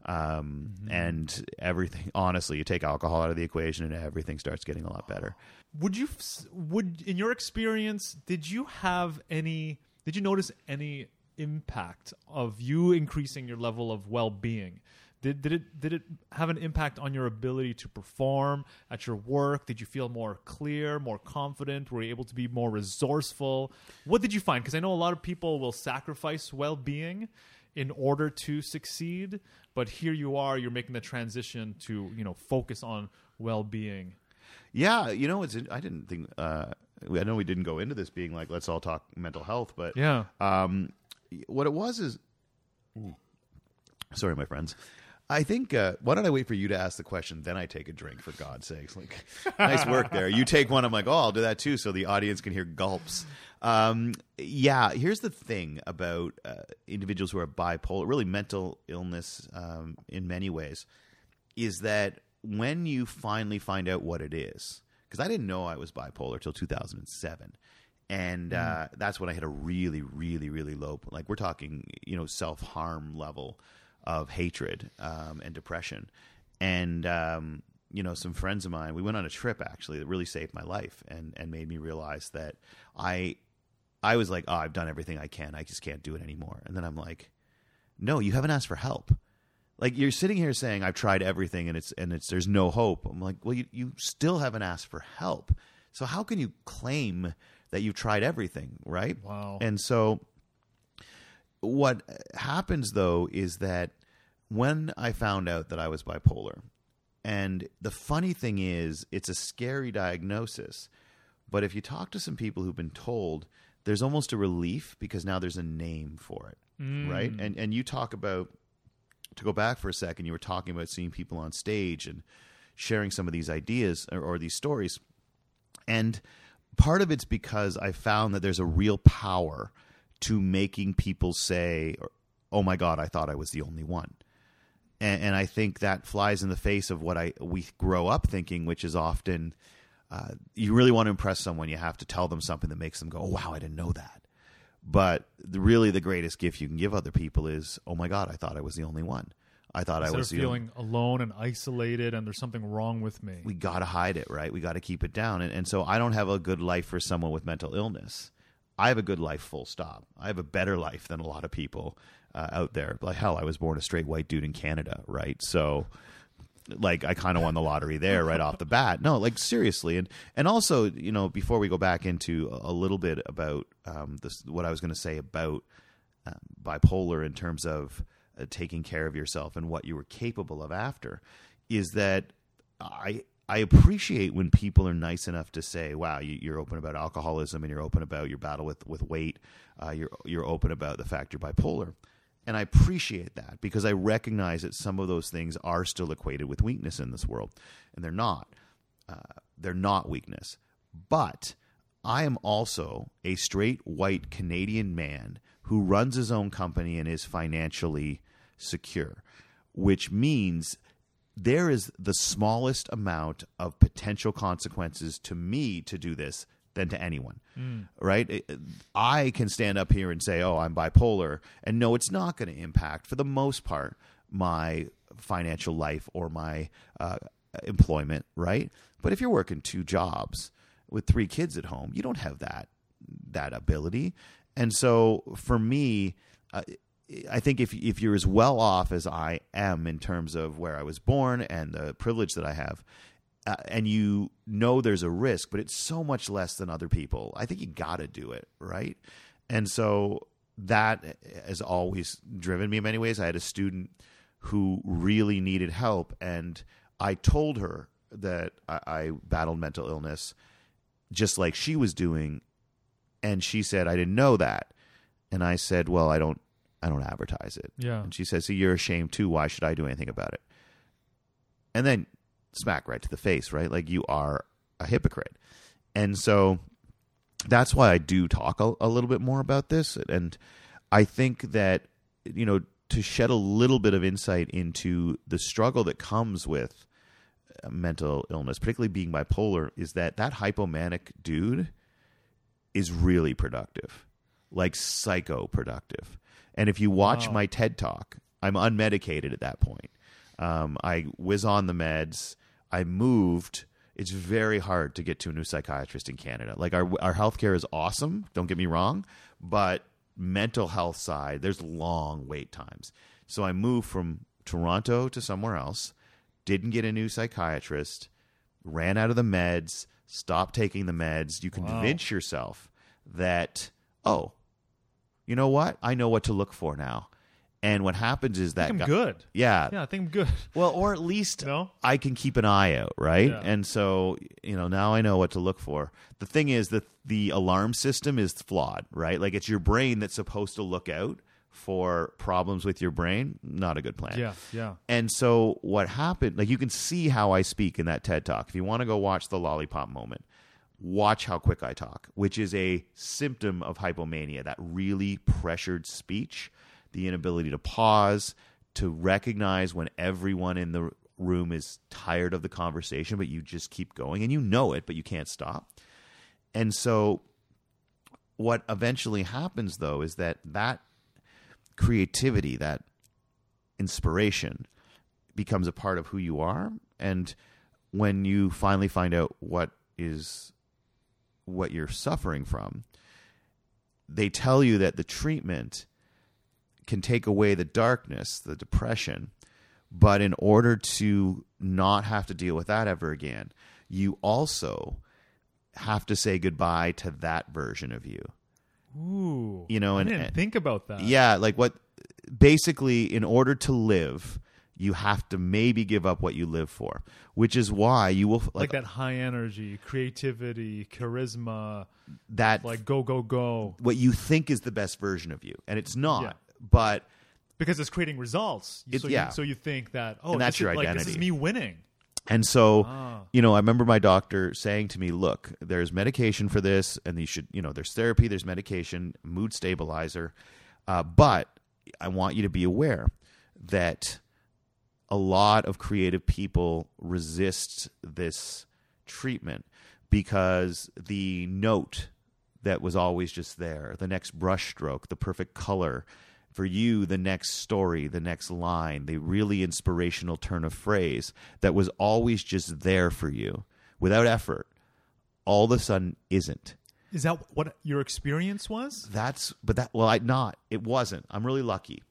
um, and everything. Honestly, you take alcohol out of the equation, and everything starts getting a lot better. Would you would in your experience did you have any did you notice any impact of you increasing your level of well-being? Did, did it did it have an impact on your ability to perform at your work? Did you feel more clear, more confident? Were you able to be more resourceful? What did you find? Because I know a lot of people will sacrifice well-being in order to succeed, but here you are, you're making the transition to you know focus on well-being. Yeah, you know, it's. I didn't think. Uh, I know we didn't go into this being like, let's all talk mental health, but Yeah. um, what it was is, sorry, my friends. I think. Uh, why don't I wait for you to ask the question, then I take a drink for God's sakes? Like, nice work there. You take one. I'm like, oh, I'll do that too, so the audience can hear gulps. Um, yeah. Here's the thing about uh, individuals who are bipolar, really mental illness, um, in many ways, is that when you finally find out what it is, because I didn't know I was bipolar till 2007 and uh, that's when I hit a really, really, really low. Like we're talking, you know, self harm level of hatred um, and depression, and um, you know, some friends of mine. We went on a trip actually that really saved my life and and made me realize that I, I was like, oh, I've done everything I can. I just can't do it anymore. And then I'm like, no, you haven't asked for help. Like you're sitting here saying I've tried everything and it's and it's there's no hope. I'm like, well, you you still haven't asked for help. So how can you claim that you've tried everything, right? Wow. And so what happens though is that when I found out that I was bipolar, and the funny thing is, it's a scary diagnosis, but if you talk to some people who've been told, there's almost a relief because now there's a name for it, mm. right? And and you talk about to go back for a second, you were talking about seeing people on stage and sharing some of these ideas or, or these stories, and part of it's because I found that there's a real power to making people say, "Oh my God, I thought I was the only one." And, and I think that flies in the face of what I we grow up thinking, which is often uh, you really want to impress someone, you have to tell them something that makes them go, "Oh wow, I didn't know that." But really, the greatest gift you can give other people is, "Oh my God, I thought I was the only one. I thought I was of the only." feeling alone and isolated, and there's something wrong with me. we got to hide it, right? We got to keep it down. And, and so I don't have a good life for someone with mental illness. I have a good life, full stop. I have a better life than a lot of people uh, out there. Like, hell, I was born a straight white dude in Canada, right? So, like, I kind of won the lottery there right off the bat. No, like, seriously. And, and also, you know, before we go back into a, a little bit about um, this, what I was going to say about um, bipolar in terms of uh, taking care of yourself and what you were capable of after is that I I appreciate when people are nice enough to say, "Wow, you, you're open about alcoholism and you're open about your battle with with weight. Uh, you're you're open about the fact you're bipolar." And I appreciate that because I recognize that some of those things are still equated with weakness in this world, and they're not. Uh, they're not weakness. But I am also a straight white Canadian man who runs his own company and is financially secure, which means there is the smallest amount of potential consequences to me to do this than to anyone. Right? It- I can stand up here and say, "Oh, I'm bipolar," and no, it's not going to impact for the most part my financial life or my uh, employment. Right? But if you're working two jobs with three kids at home, you don't have that that ability. And so for me, uh, I think if if you're as well off as I am in terms of where I was born and the privilege that I have, uh, and you know there's a risk, but it's so much less than other people, I think you got to do it, right? And so that has always driven me in many ways. I had a student who really needed help, and I told her that I, I battled mental illness, just like she was doing, and she said I didn't know that, and I said, well, I don't, I don't advertise it. Yeah. And she says, "See, you're ashamed too. Why should I do anything about it?" And then smack right to the face, right? Like you are a hypocrite. And so that's why I do talk a, a little bit more about this. And I think that, you know, to shed a little bit of insight into the struggle that comes with uh, mental illness, particularly being bipolar, is that that hypomanic dude is really productive, like psycho productive. And if you watch Wow. my TED talk, I'm unmedicated at that point. Um, I was on the meds. I moved. It's very hard to get to a new psychiatrist in Canada. Like our our healthcare is awesome. Don't get me wrong, but mental health side, there's long wait times. So I moved from Toronto to somewhere else. Didn't get a new psychiatrist. Ran out of the meds. Stopped taking the meds. You convince yourself that oh, you know what? I know what to look for now. And what happens is that I'm guy- good. Yeah. Yeah, I think I'm good. Well, or at least No? I can keep an eye out, right? Yeah. And so, you know, now I know what to look for. The thing is that the alarm system is flawed, right? Like it's your brain that's supposed to look out for problems with your brain, not a good plan. Yeah, yeah. And so what happened, like you can see how I speak in that TED talk. If you want to go watch the lollipop moment, watch how quick I talk, which is a symptom of hypomania, that really pressured speech, the inability to pause, to recognize when everyone in the room is tired of the conversation, but you just keep going and you know it, but you can't stop. And so what eventually happens though is that that creativity, that inspiration becomes a part of who you are and when you finally find out what is what you're suffering from they tell you that the treatment can take away the darkness the depression but in order to not have to deal with that ever again you also have to say goodbye to that version of you Ooh. You know, I and- didn't and- think about that. yeah, like what basically in order to live, you have to maybe give up what you live for, which is why you will Like, like, that high energy, creativity, charisma, that like go, go, go. what you think is the best version of you, and it's not. Yeah. But Because it's creating results. It's- so, yeah. you, so you think that, oh, And that's this your is, like, this is me winning. And so, Ah. you know, I remember my doctor saying to me, "Look, there's medication for this, and you should, you know, there's therapy, there's medication, mood stabilizer, uh, but I want you to be aware that a lot of creative people resist this treatment because the note that was always just there, the next brushstroke, the perfect color." For you, the next story, the next line, the really inspirational turn of phrase that was always just there for you without effort, all of a sudden isn't. Is that what your experience was? That's but that well, I not. It wasn't. I'm really lucky,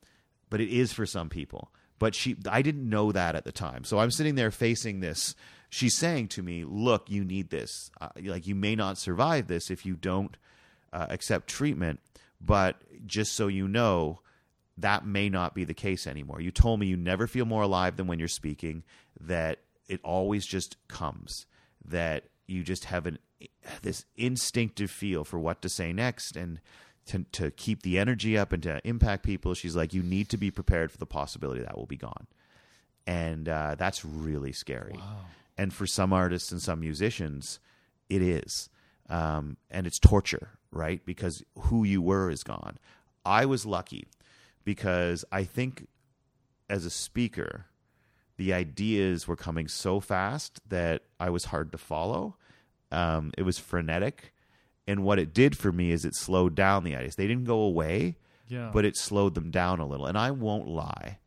but it is for some people. But she, I didn't know that at the time. So I'm sitting there facing this. She's saying to me, "Look, you need this. Uh, like you may not survive this if you don't uh, accept treatment. But just so you know." That may not be the case anymore. You told me you never feel more alive than when you're speaking, that it always just comes, that you just have an this instinctive feel for what to say next and to, to keep the energy up and to impact people. She's like, you need to be prepared for the possibility that will be gone. And uh, that's really scary. And for some artists and some musicians, it is. Um, and it's torture, right? Because who you were is gone. I was lucky because I think as a speaker, the ideas were coming so fast that I was hard to follow. Um, it was frenetic. And what it did for me is it slowed down the ideas. They didn't go away, Yeah. but it slowed them down a little. And I won't lie,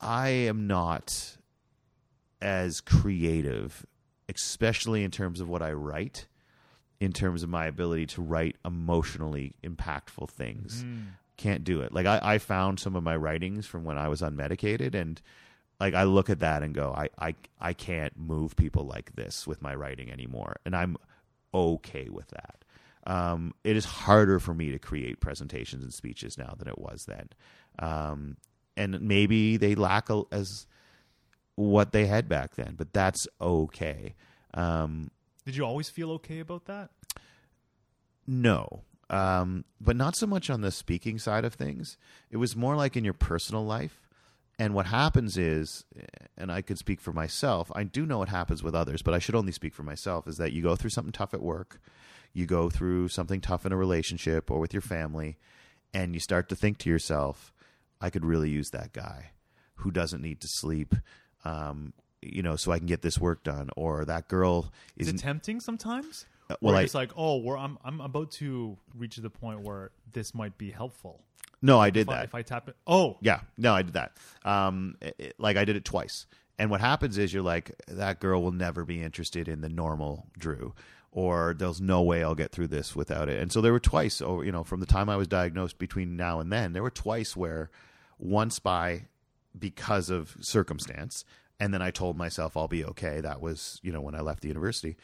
I am not as creative, especially in terms of what I write, in terms of my ability to write emotionally impactful things. Mm-hmm. Can't do it. Like I, I found some of my writings from when I was unmedicated and like I look at that and go, I, I I can't move people like this with my writing anymore. And I'm okay with that. Um, it is harder for me to create presentations and speeches now than it was then. Um, and maybe they lack a, as what they had back then, but that's okay. Um, Did you always feel okay about that? no, um, but not so much on the speaking side of things. It was more like in your personal life. And what happens is, and I could speak for myself, I do know what happens with others, but I should only speak for myself, is that you go through something tough at work, you go through something tough in a relationship or with your family, and you start to think to yourself, I could really use that guy who doesn't need to sleep, um, you know, so I can get this work done. Or that girl Is is it tempting sometimes? Uh, Well, I- it's like, oh, we're, I'm I'm about to reach the point where this might be helpful. no, I did If I, that. if I tap it, oh, Yeah, no, I did that. Um, it- it- like I did it twice. And what happens is you're like, that girl will never be interested in the normal Drew, or there's no way I'll get through this without it. And so there were twice, over you know, from the time I was diagnosed between now and then, there were twice where, once by because of circumstance, and then I told myself I'll be okay. That was you know when I left the university.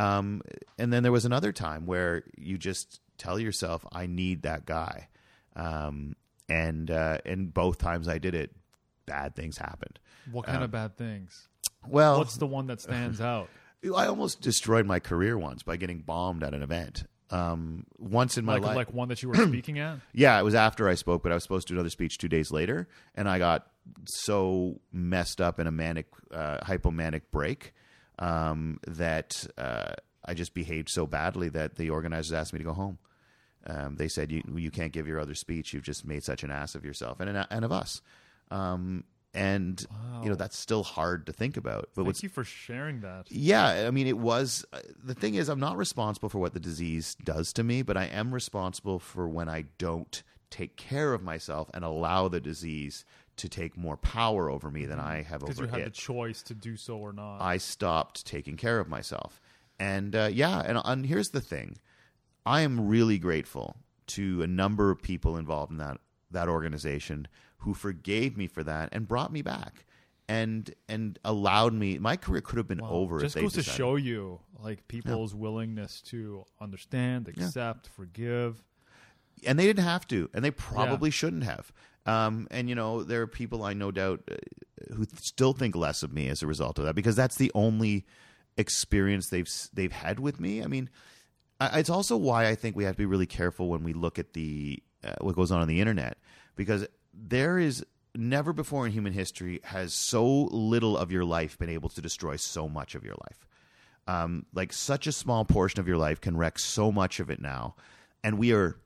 Um, and then there was another time where you just tell yourself, I need that guy. Um, and uh, and both times I did it, bad things happened. what kind of bad things? Well, What's the one that stands out? I almost destroyed my career once by getting bombed at an event. Um, once in my Like life, like one that you were speaking at. yeah, it was after I spoke, but I was supposed to do another speech two days later, and I got so messed up in a manic, uh, hypomanic break um, that uh, I just behaved so badly that the organizers asked me to go home. Um, they said you you can't give your other speech. You've just made such an ass of yourself and and of us. Um, and you know that's still hard to think about. But Thank you for sharing that. yeah, I mean, it was. uh, The thing is, I'm not responsible for what the disease does to me, but I am responsible for when I don't take care of myself and allow the disease to take more power over me than I have over it. Because you had the choice to do so or not. I stopped taking care of myself, and uh, yeah, and, and here's the thing: I am really grateful to a number of people involved in that that organization who forgave me for that and brought me back. And and allowed me. My career could have been over. if Just goes to show you, like people's willingness to understand, accept, forgive. and they didn't have to, and they probably shouldn't have. Um, and you know, there are people I no doubt uh, who still think less of me as a result of that because that's the only experience they've they've had with me. I mean, I, it's also why I think we have to be really careful when we look at the uh, what goes on on the internet because there is never before in human history has so little of your life been able to destroy so much of your life um, like such a small portion of your life can wreck so much of it now and we are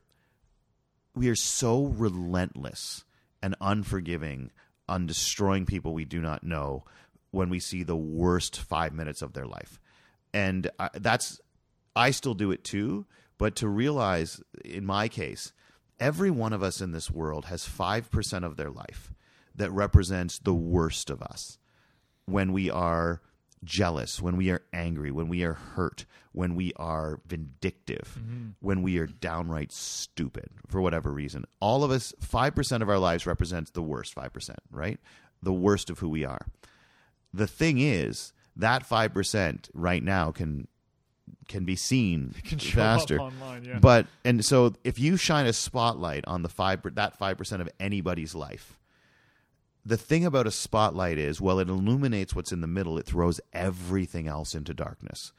we are so relentless and unforgiving on destroying people we do not know when we see the worst five minutes of their life. And I, that's i still do it too but to realize in my case every one of us in this world has 5% of their life that represents the worst of us when we are jealous, when we are angry, when we are hurt, when we are vindictive, mm-hmm. when we are downright stupid for whatever reason. All of us, 5% of our lives represents the worst 5%, right? The worst of who we are. The thing is, that 5% right now can can be seen Can faster. online, yeah. But and so if you shine a spotlight on the five that five percent of anybody's life, the thing about a spotlight is, well, it illuminates what's in the middle. It throws everything else into darkness.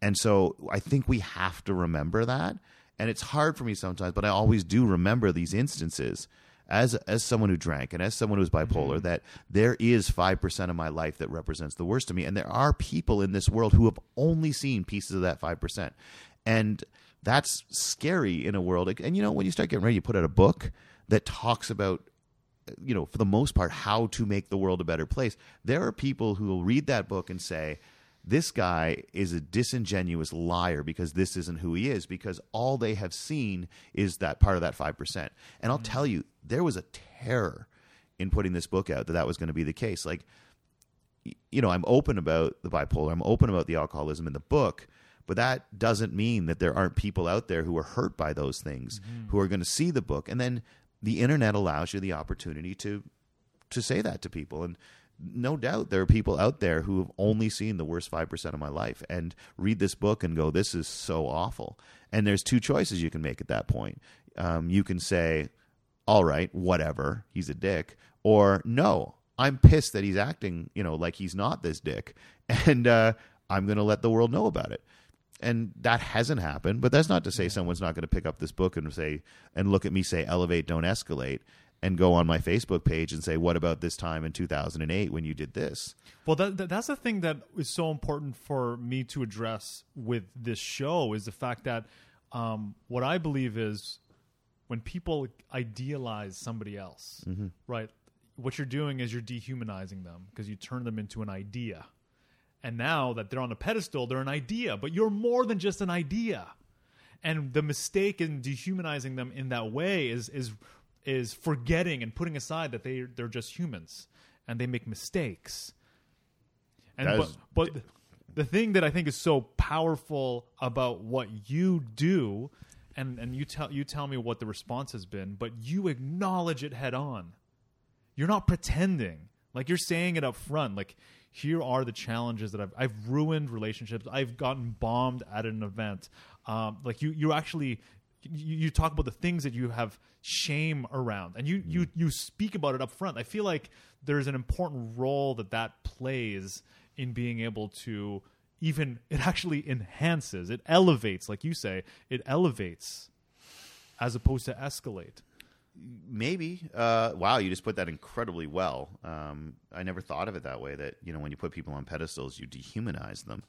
And so I think we have to remember that. And it's hard for me sometimes, but I always do remember these instances as as someone who drank and as someone who's bipolar mm-hmm. that there is 5% of my life that represents the worst of me and there are people in this world who have only seen pieces of that 5%. And that's scary in a world and you know when you start getting ready you put out a book that talks about you know, for the most part, how to make the world a better place. There are people who will read that book and say, this guy is a disingenuous liar because this isn't who he is, because all they have seen is that part of that 5%. And I'll mm-hmm. tell you, there was a terror in putting this book out that that was going to be the case. Like, you know, I'm open about the bipolar, I'm open about the alcoholism in the book, but that doesn't mean that there aren't people out there who are hurt by those things mm-hmm. who are going to see the book. And then the internet allows you the opportunity to to say that to people. And no doubt there are people out there who have only seen the worst 5% of my life and read this book and go this is so awful. And there's two choices you can make at that point. Um, you can say all right whatever he's a dick or no i'm pissed that he's acting you know like he's not this dick and uh, i'm going to let the world know about it and that hasn't happened but that's not to say someone's not going to pick up this book and say and look at me say elevate don't escalate and go on my facebook page and say what about this time in 2008 when you did this Well, that, that that's the thing that is so important for me to address with this show is the fact that um, what I believe is when people idealize somebody else, right? What you're doing is you're dehumanizing them because you turn them into an idea. And now that they're on a pedestal, they're an idea, but you're more than just an idea. And the mistake in dehumanizing them in that way is is is forgetting and putting aside that they they're just humans and they make mistakes. And but, but the thing that I think is so powerful about what you do, and and you tell you tell me what the response has been, but you acknowledge it head on. You're not pretending. Like you're saying it up front. Like here are the challenges that I've I've ruined relationships. I've gotten bombed at an event. Um, like you you actually you, you talk about the things that you have shame around, and you you you speak about it up front. I feel like there's an important role that that plays in being able to even it actually enhances, it elevates, like you say, it elevates as opposed to escalate. Maybe. Uh, wow, you just put that incredibly well. Um, I never thought of it that way. That you know, when you put people on pedestals, you dehumanize them.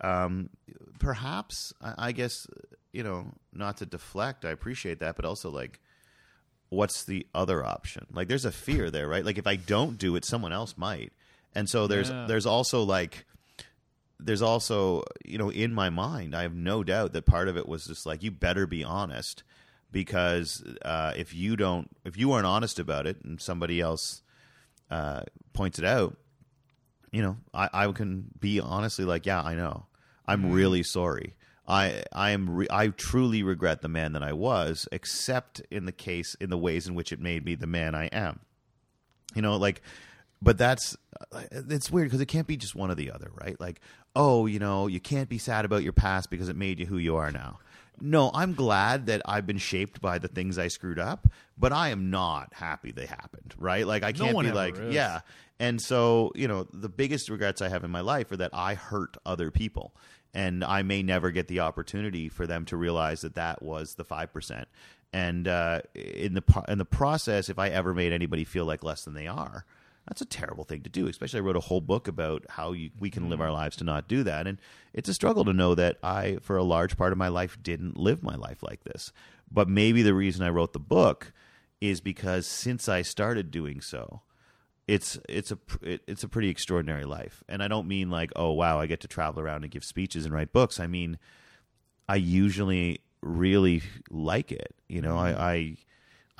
Um, perhaps, I, I guess, you know, not to deflect. I appreciate that, but also like, what's the other option? Like, there's a fear there, right? Like, if I don't do it, someone else might, and so there's Yeah. there's also like there's also you know in my mind i have no doubt that part of it was just like you better be honest because uh, if you don't if you aren't honest about it and somebody else uh, points it out you know I, I can be honestly like yeah i know. I'm really sorry. I i am re- i truly regret the man that i was except in the case in the ways in which it made me the man i am. You know like but that's it's weird because it can't be just one or the other right? Like oh you know you can't be sad about your past because it made you who you are now no i'm glad that i've been shaped by the things i screwed up but i am not happy they happened right? Like i can't one be like is. yeah. And so you know the biggest regrets i have in my life are that i hurt other people and i may never get the opportunity for them to realize that that was the 5% and uh, in the in the process if i ever made anybody feel like less than they are that's a terrible thing to do. Especially, I wrote a whole book about how you, we can live our lives to not do that, and it's a struggle to know that I, for a large part of my life, didn't live my life like this. But maybe the reason I wrote the book is because since I started doing so, it's it's a it, it's a pretty extraordinary life, and I don't mean like oh wow I get to travel around and give speeches and write books. I mean I usually really like it. You know, I, I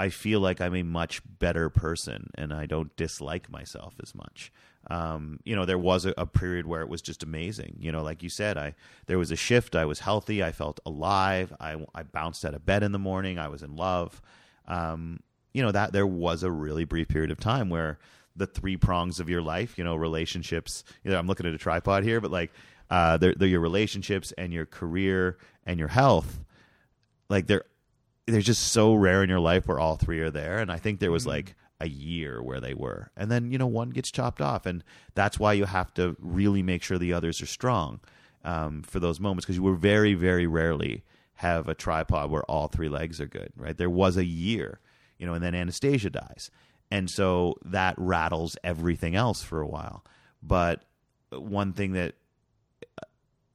I feel like I'm a much better person, and I don't dislike myself as much. Um, you know, there was a, a period where it was just amazing. You know, like you said, I there was a shift. I was healthy. I felt alive. I I bounced out of bed in the morning. I was in love. Um, you know that there was a really brief period of time where the three prongs of your life, you know, relationships. You know, I'm looking at a tripod here, but like uh, they're, they're your relationships and your career and your health. Like they're they're just so rare in your life where all three are there. And I think there was like a year where they were, and then you know one gets chopped off, and that's why you have to really make sure the others are strong um, for those moments because you will very very rarely have a tripod where all three legs are good. Right? There was a year, you know, and then Anastasia dies, and so that rattles everything else for a while. But one thing that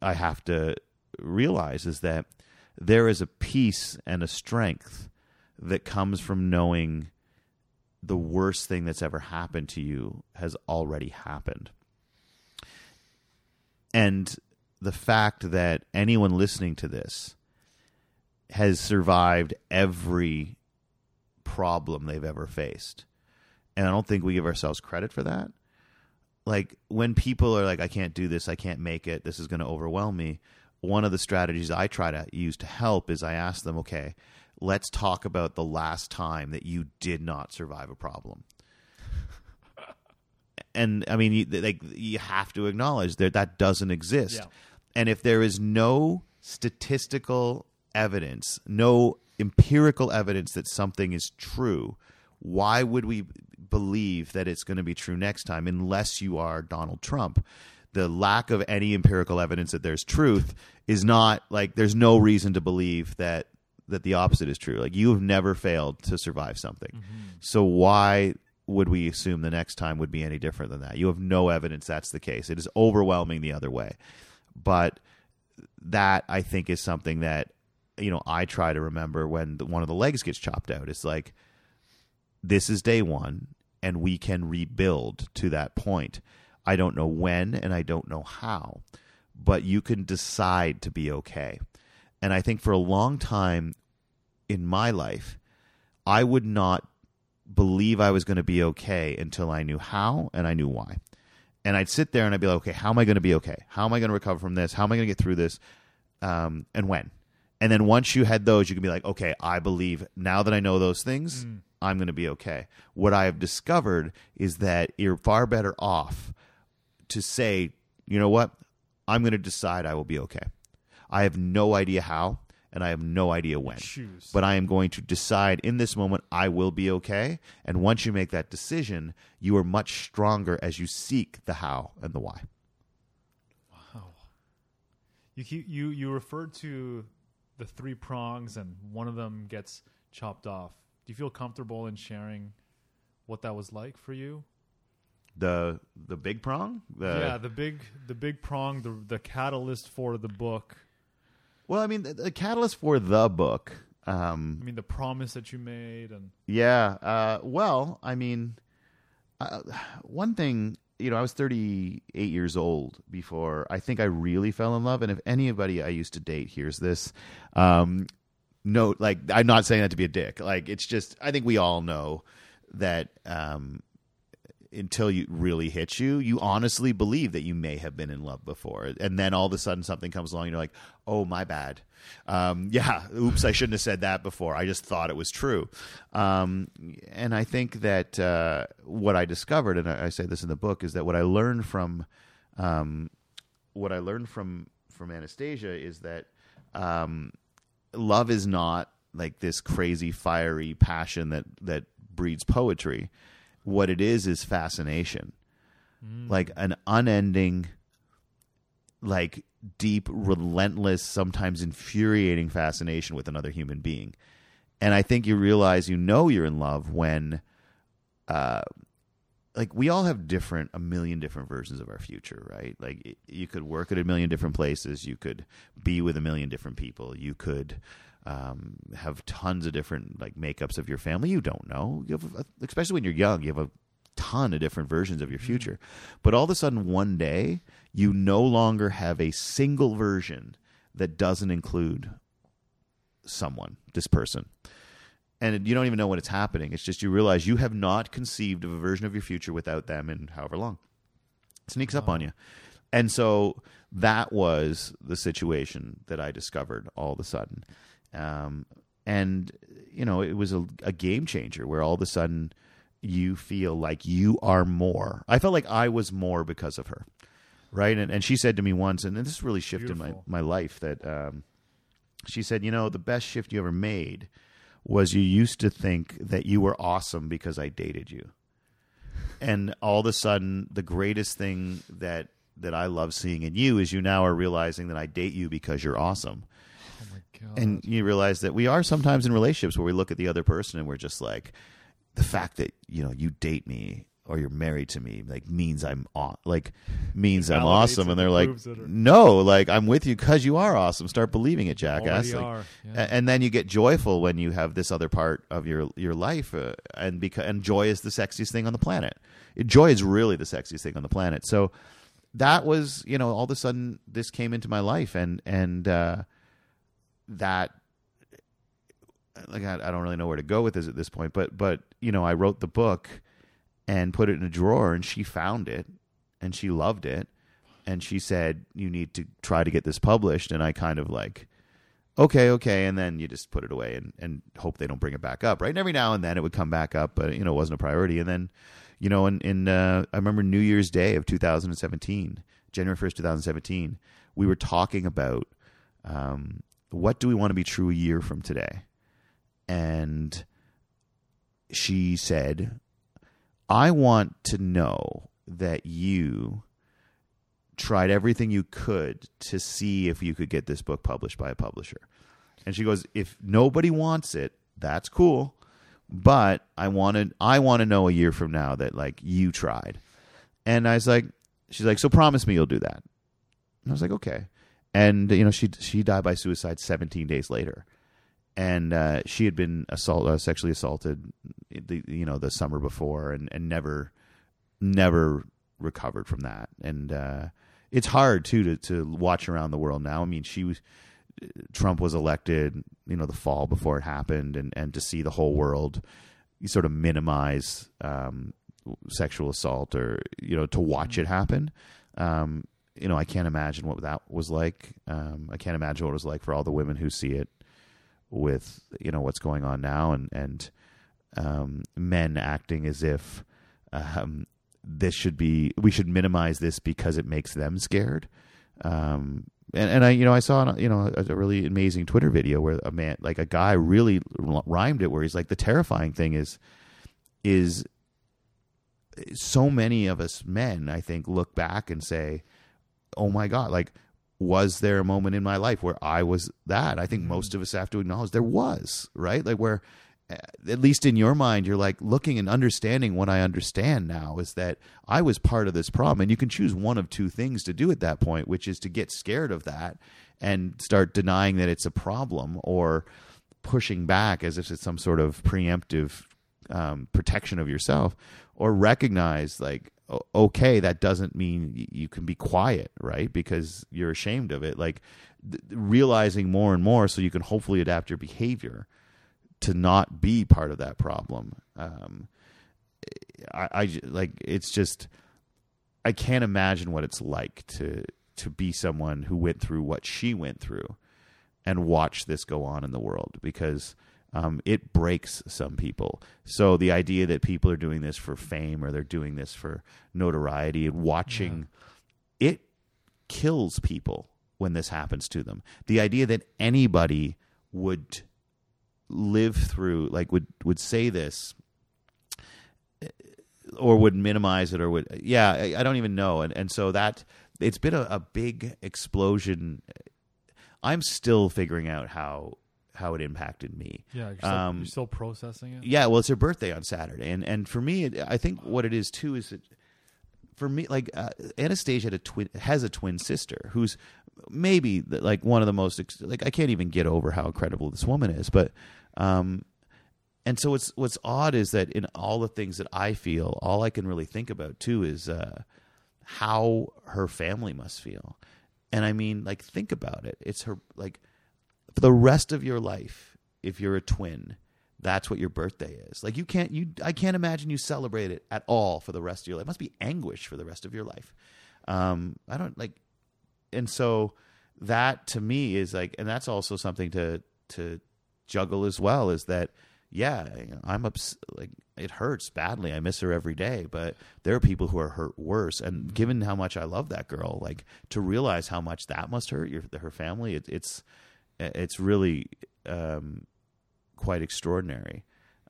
I have to realize is that there is a peace and a strength that comes from knowing the worst thing that's ever happened to you has already happened. And the fact that anyone listening to this has survived every problem they've ever faced. And I don't think we give ourselves credit for that. Like when people are like, I can't do this, I can't make it, this is going to overwhelm me. One of the strategies I try to use to help is I ask them, okay, let's talk about the last time that you did not survive a problem. and I mean, you, like you have to acknowledge that that doesn't exist. Yeah. And if there is no statistical evidence, no empirical evidence that something is true, why would we believe that it's going to be true next time unless you are Donald Trump? The lack of any empirical evidence that there's truth is not like there's no reason to believe that that the opposite is true. Like you have never failed to survive something. Mm-hmm. So why would we assume the next time would be any different than that? You have no evidence that's the case. It is overwhelming the other way. But that I think is something that you know I try to remember when the, one of the legs gets chopped out. It's like this is day one, and we can rebuild to that point. I don't know when, and I don't know how, but you can decide to be okay. And I think for a long time in my life, I would not believe I was going to be okay until I knew how and I knew why. And I'd sit there and I'd be like, okay, how am I going to be okay? How am I going to recover from this? How am I going to get through this? Um, and when? And then once you had those, you can be like, okay, I believe now that I know those things, I'm going to be okay. What I have discovered is that you're far better off to say, you know what? I'm going to decide I will be okay. I have no idea how, and I have no idea when. Choose. But I am going to decide in this moment I will be okay. And once you make that decision, you are much stronger as you seek the how and the why. Wow. You keep, you you referred to the three prongs, and one of them gets chopped off. Do you feel comfortable in sharing what that was like for you? The the big prong. The, yeah, the big the big prong, the the catalyst for the book. Well, I mean, the, the catalyst for the book. Um, I mean, the promise that you made, and Yeah. Uh, well, I mean, uh, one thing, you know, I was 38 years old before I think I really fell in love. And if anybody I used to date hears this, um, no, like, I'm not saying that to be a dick. Like, it's just, I think we all know that um, until you really hits you, you honestly believe that you may have been in love before, and then all of a sudden something comes along, and you're like, "Oh, my bad." Um, yeah, oops, I shouldn't have said that before. I just thought it was true. Um, and I think that uh, what I discovered, and I, I say this in the book, is that what I learned from um, what I learned from from Anastasia is that um, love is not like this crazy fiery passion that that breeds poetry what it is is fascination. Like an unending like deep relentless sometimes infuriating fascination with another human being. And i think you realize you know you're in love when uh like we all have different a million different versions of our future right? Like you could work at a million different places. You could be with a million different people. You could um, have tons of different like makeups of your family you don't know you have a, especially when you're young you have a ton of different versions of your future but all of a sudden one day you no longer have a single version that doesn't include someone this person and you don't even know when it's happening. It's just you realize you have not conceived of a version of your future without them in however long. It sneaks up on you. And so that was the situation that I discovered all of a sudden. Um, and, you know, it was a, a game changer where all of a sudden you feel like you are more. I felt like I was more because of her. Right. And, and she said to me once, and this really shifted my, my life, that um, she said, you know, the best shift you ever made was you used to think that you were awesome because I dated you. And all of a sudden the greatest thing that that I love seeing in you is you now are realizing that I date you because you're awesome. God, And you realize that we are sometimes in relationships where we look at the other person and we're just like the fact that, you know, you date me or you're married to me like means I'm aw- like means I'm awesome. and they're like or- no like I'm with you cuz you are awesome. Start believing it jackass. Like, are. Yeah. and then you get joyful when you have this other part of your your life uh, and because and joy is the sexiest thing on the planet. Joy is really the sexiest thing on the planet. So that was you know all of a sudden this came into my life and and uh that like I, I don't really know where to go with this at this point but but you know i wrote the book and put it in a drawer and she found it and she loved it and she said you need to try to get this published and i kind of like okay, okay, and then you just put it away and, and hope they don't bring it back up, right? And every now and then it would come back up, but you know, it wasn't a priority. And then, you know, in, in uh, I remember New Year's Day of 2017, January 1st, 2017, we were talking about um, what do we want to be true a year from today? And she said, I want to know that you tried everything you could to see if you could get this book published by a publisher. And she goes, if nobody wants it, that's cool, but I wanted I want to know a year from now that like you tried. And I was like she's like, "So promise me you'll do that." And I was like, "Okay." And you know, she she died by suicide 17 days later. And uh, she had been assault uh, sexually assaulted the you know the summer before and and never never recovered from that. And uh it's hard too to to watch around the world now. I mean, she was Trump was elected, you know, the fall before it happened, and and to see the whole world sort of minimize um, sexual assault or you know to watch it happen. Um, you know, I can't imagine what that was like. Um, I can't imagine what it was like for all the women who see it with you know what's going on now, and and um, men acting as if um, this should be we should minimize this because it makes them scared. Um, and, and I, you know, I saw, you know, a, a really amazing Twitter video where a man, like a guy, really rhymed it. Where he's like, the terrifying thing is, is so many of us men, I think, look back and say, "Oh my God!" Like was there a moment in my life where I was that? I think most of us have to acknowledge there was, right? Like where uh, at least in your mind you're like looking and understanding what I understand now is that I was part of this problem and you can choose one of two things to do at that point, which is to get scared of that and start denying that it's a problem or pushing back as if it's some sort of preemptive um, protection of yourself or recognize like okay that doesn't mean you can be quiet right? Because you're ashamed of it. Like th- realizing more and more so you can hopefully adapt your behavior to not be part of that problem. Um, I, I like it's just i can't imagine what it's like to to be someone who went through what she went through and watch this go on in the world because um, it breaks some people. So the idea that people are doing this for fame or they're doing this for notoriety and watching it kills people when this happens to them. The idea that anybody would live through like would would say this or would minimize it or would yeah I, I don't even know and and so that it's been a, a big explosion i'm still figuring out how how it impacted me. Yeah, you're still, Um, you're still processing it. yeah well it's her birthday on saturday and and for me it, i think what it is too is that for me like uh, anastasia had a twin has a twin sister who's maybe the- like one of the most ex- like i can't even get over how incredible this woman is but um and so what's what's odd is that in all the things that i feel all i can really think about too is uh how her family must feel. And i mean like think about it. It's her like for the rest of your life if you're a twin that's what your birthday is. Like you can't you i can't imagine you celebrate it at all for the rest of your life. It must be anguish for the rest of your life. Um i don't like and so that to me is like and that's also something to to juggle as well is that yeah i'm ups- like it hurts badly. I miss her every day but there are people who are hurt worse. And given how much i love that girl like to realize how much that must hurt your her family it, it's it's really um quite extraordinary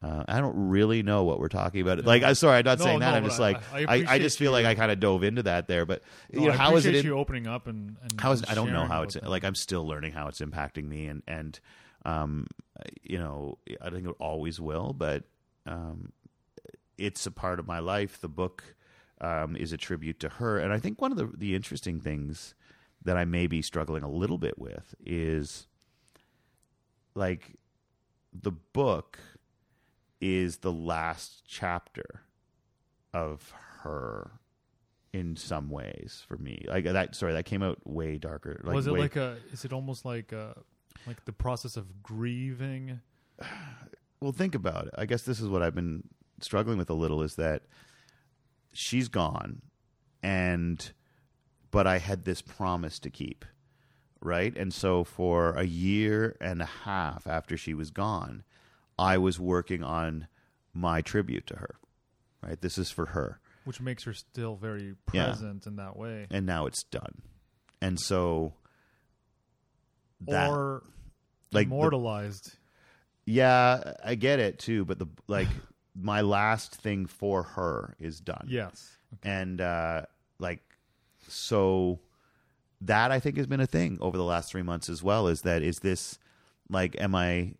uh, I don't really know what we're talking about. Like, I'm sorry, I'm not No, saying that. no, I'm just I- like, I I, I, just feel like I kind of dove into that there. But No, you know, how is it? in- you opening up and, and how is I don't know how it's that. like I'm still learning how it's impacting me and and um you know I think it always will but um it's a part of my life the book um is a tribute to her and I think one of the the interesting things that I may be struggling a little bit with is like the book is the last chapter of her in some ways for me. Like that sorry, that came out way darker. Like was it way, like a? Is it almost like a, like the process of grieving? well think about it. I guess this is what I've been struggling with a little is that she's gone and but I had this promise to keep. Right? And so for a year and a half after she was gone, I was working on my tribute to her. Right? This is for her. which makes her still very Yeah. present in that way. and now it's done. And so that or like the- immortalized. yeah, I get it too, but the like my last thing for her is done. yes. And uh like so that I think has been a thing over the last 3 months as well is that is this like am I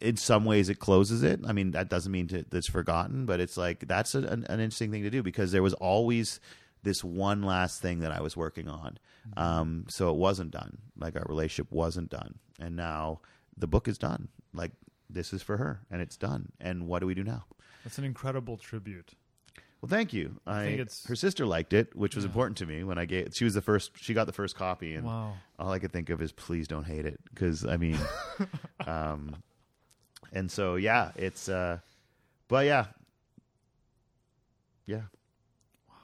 in some ways it closes it. I mean that doesn't mean to, that's forgotten, but it's like that's a, an, an interesting thing to do because there was always this one last thing that I was working on. Um, so it wasn't done. Like our relationship wasn't done, and now the book is done. Like this is for her, and it's done. And what do we do now? That's an incredible tribute. Well, thank you. I, think it's- her sister liked it, which was important to me when I gave. She was the first. She got the first copy, and Wow. all I could think of is please don't hate it because I mean, um, and so yeah, it's uh, but yeah, yeah. Wow.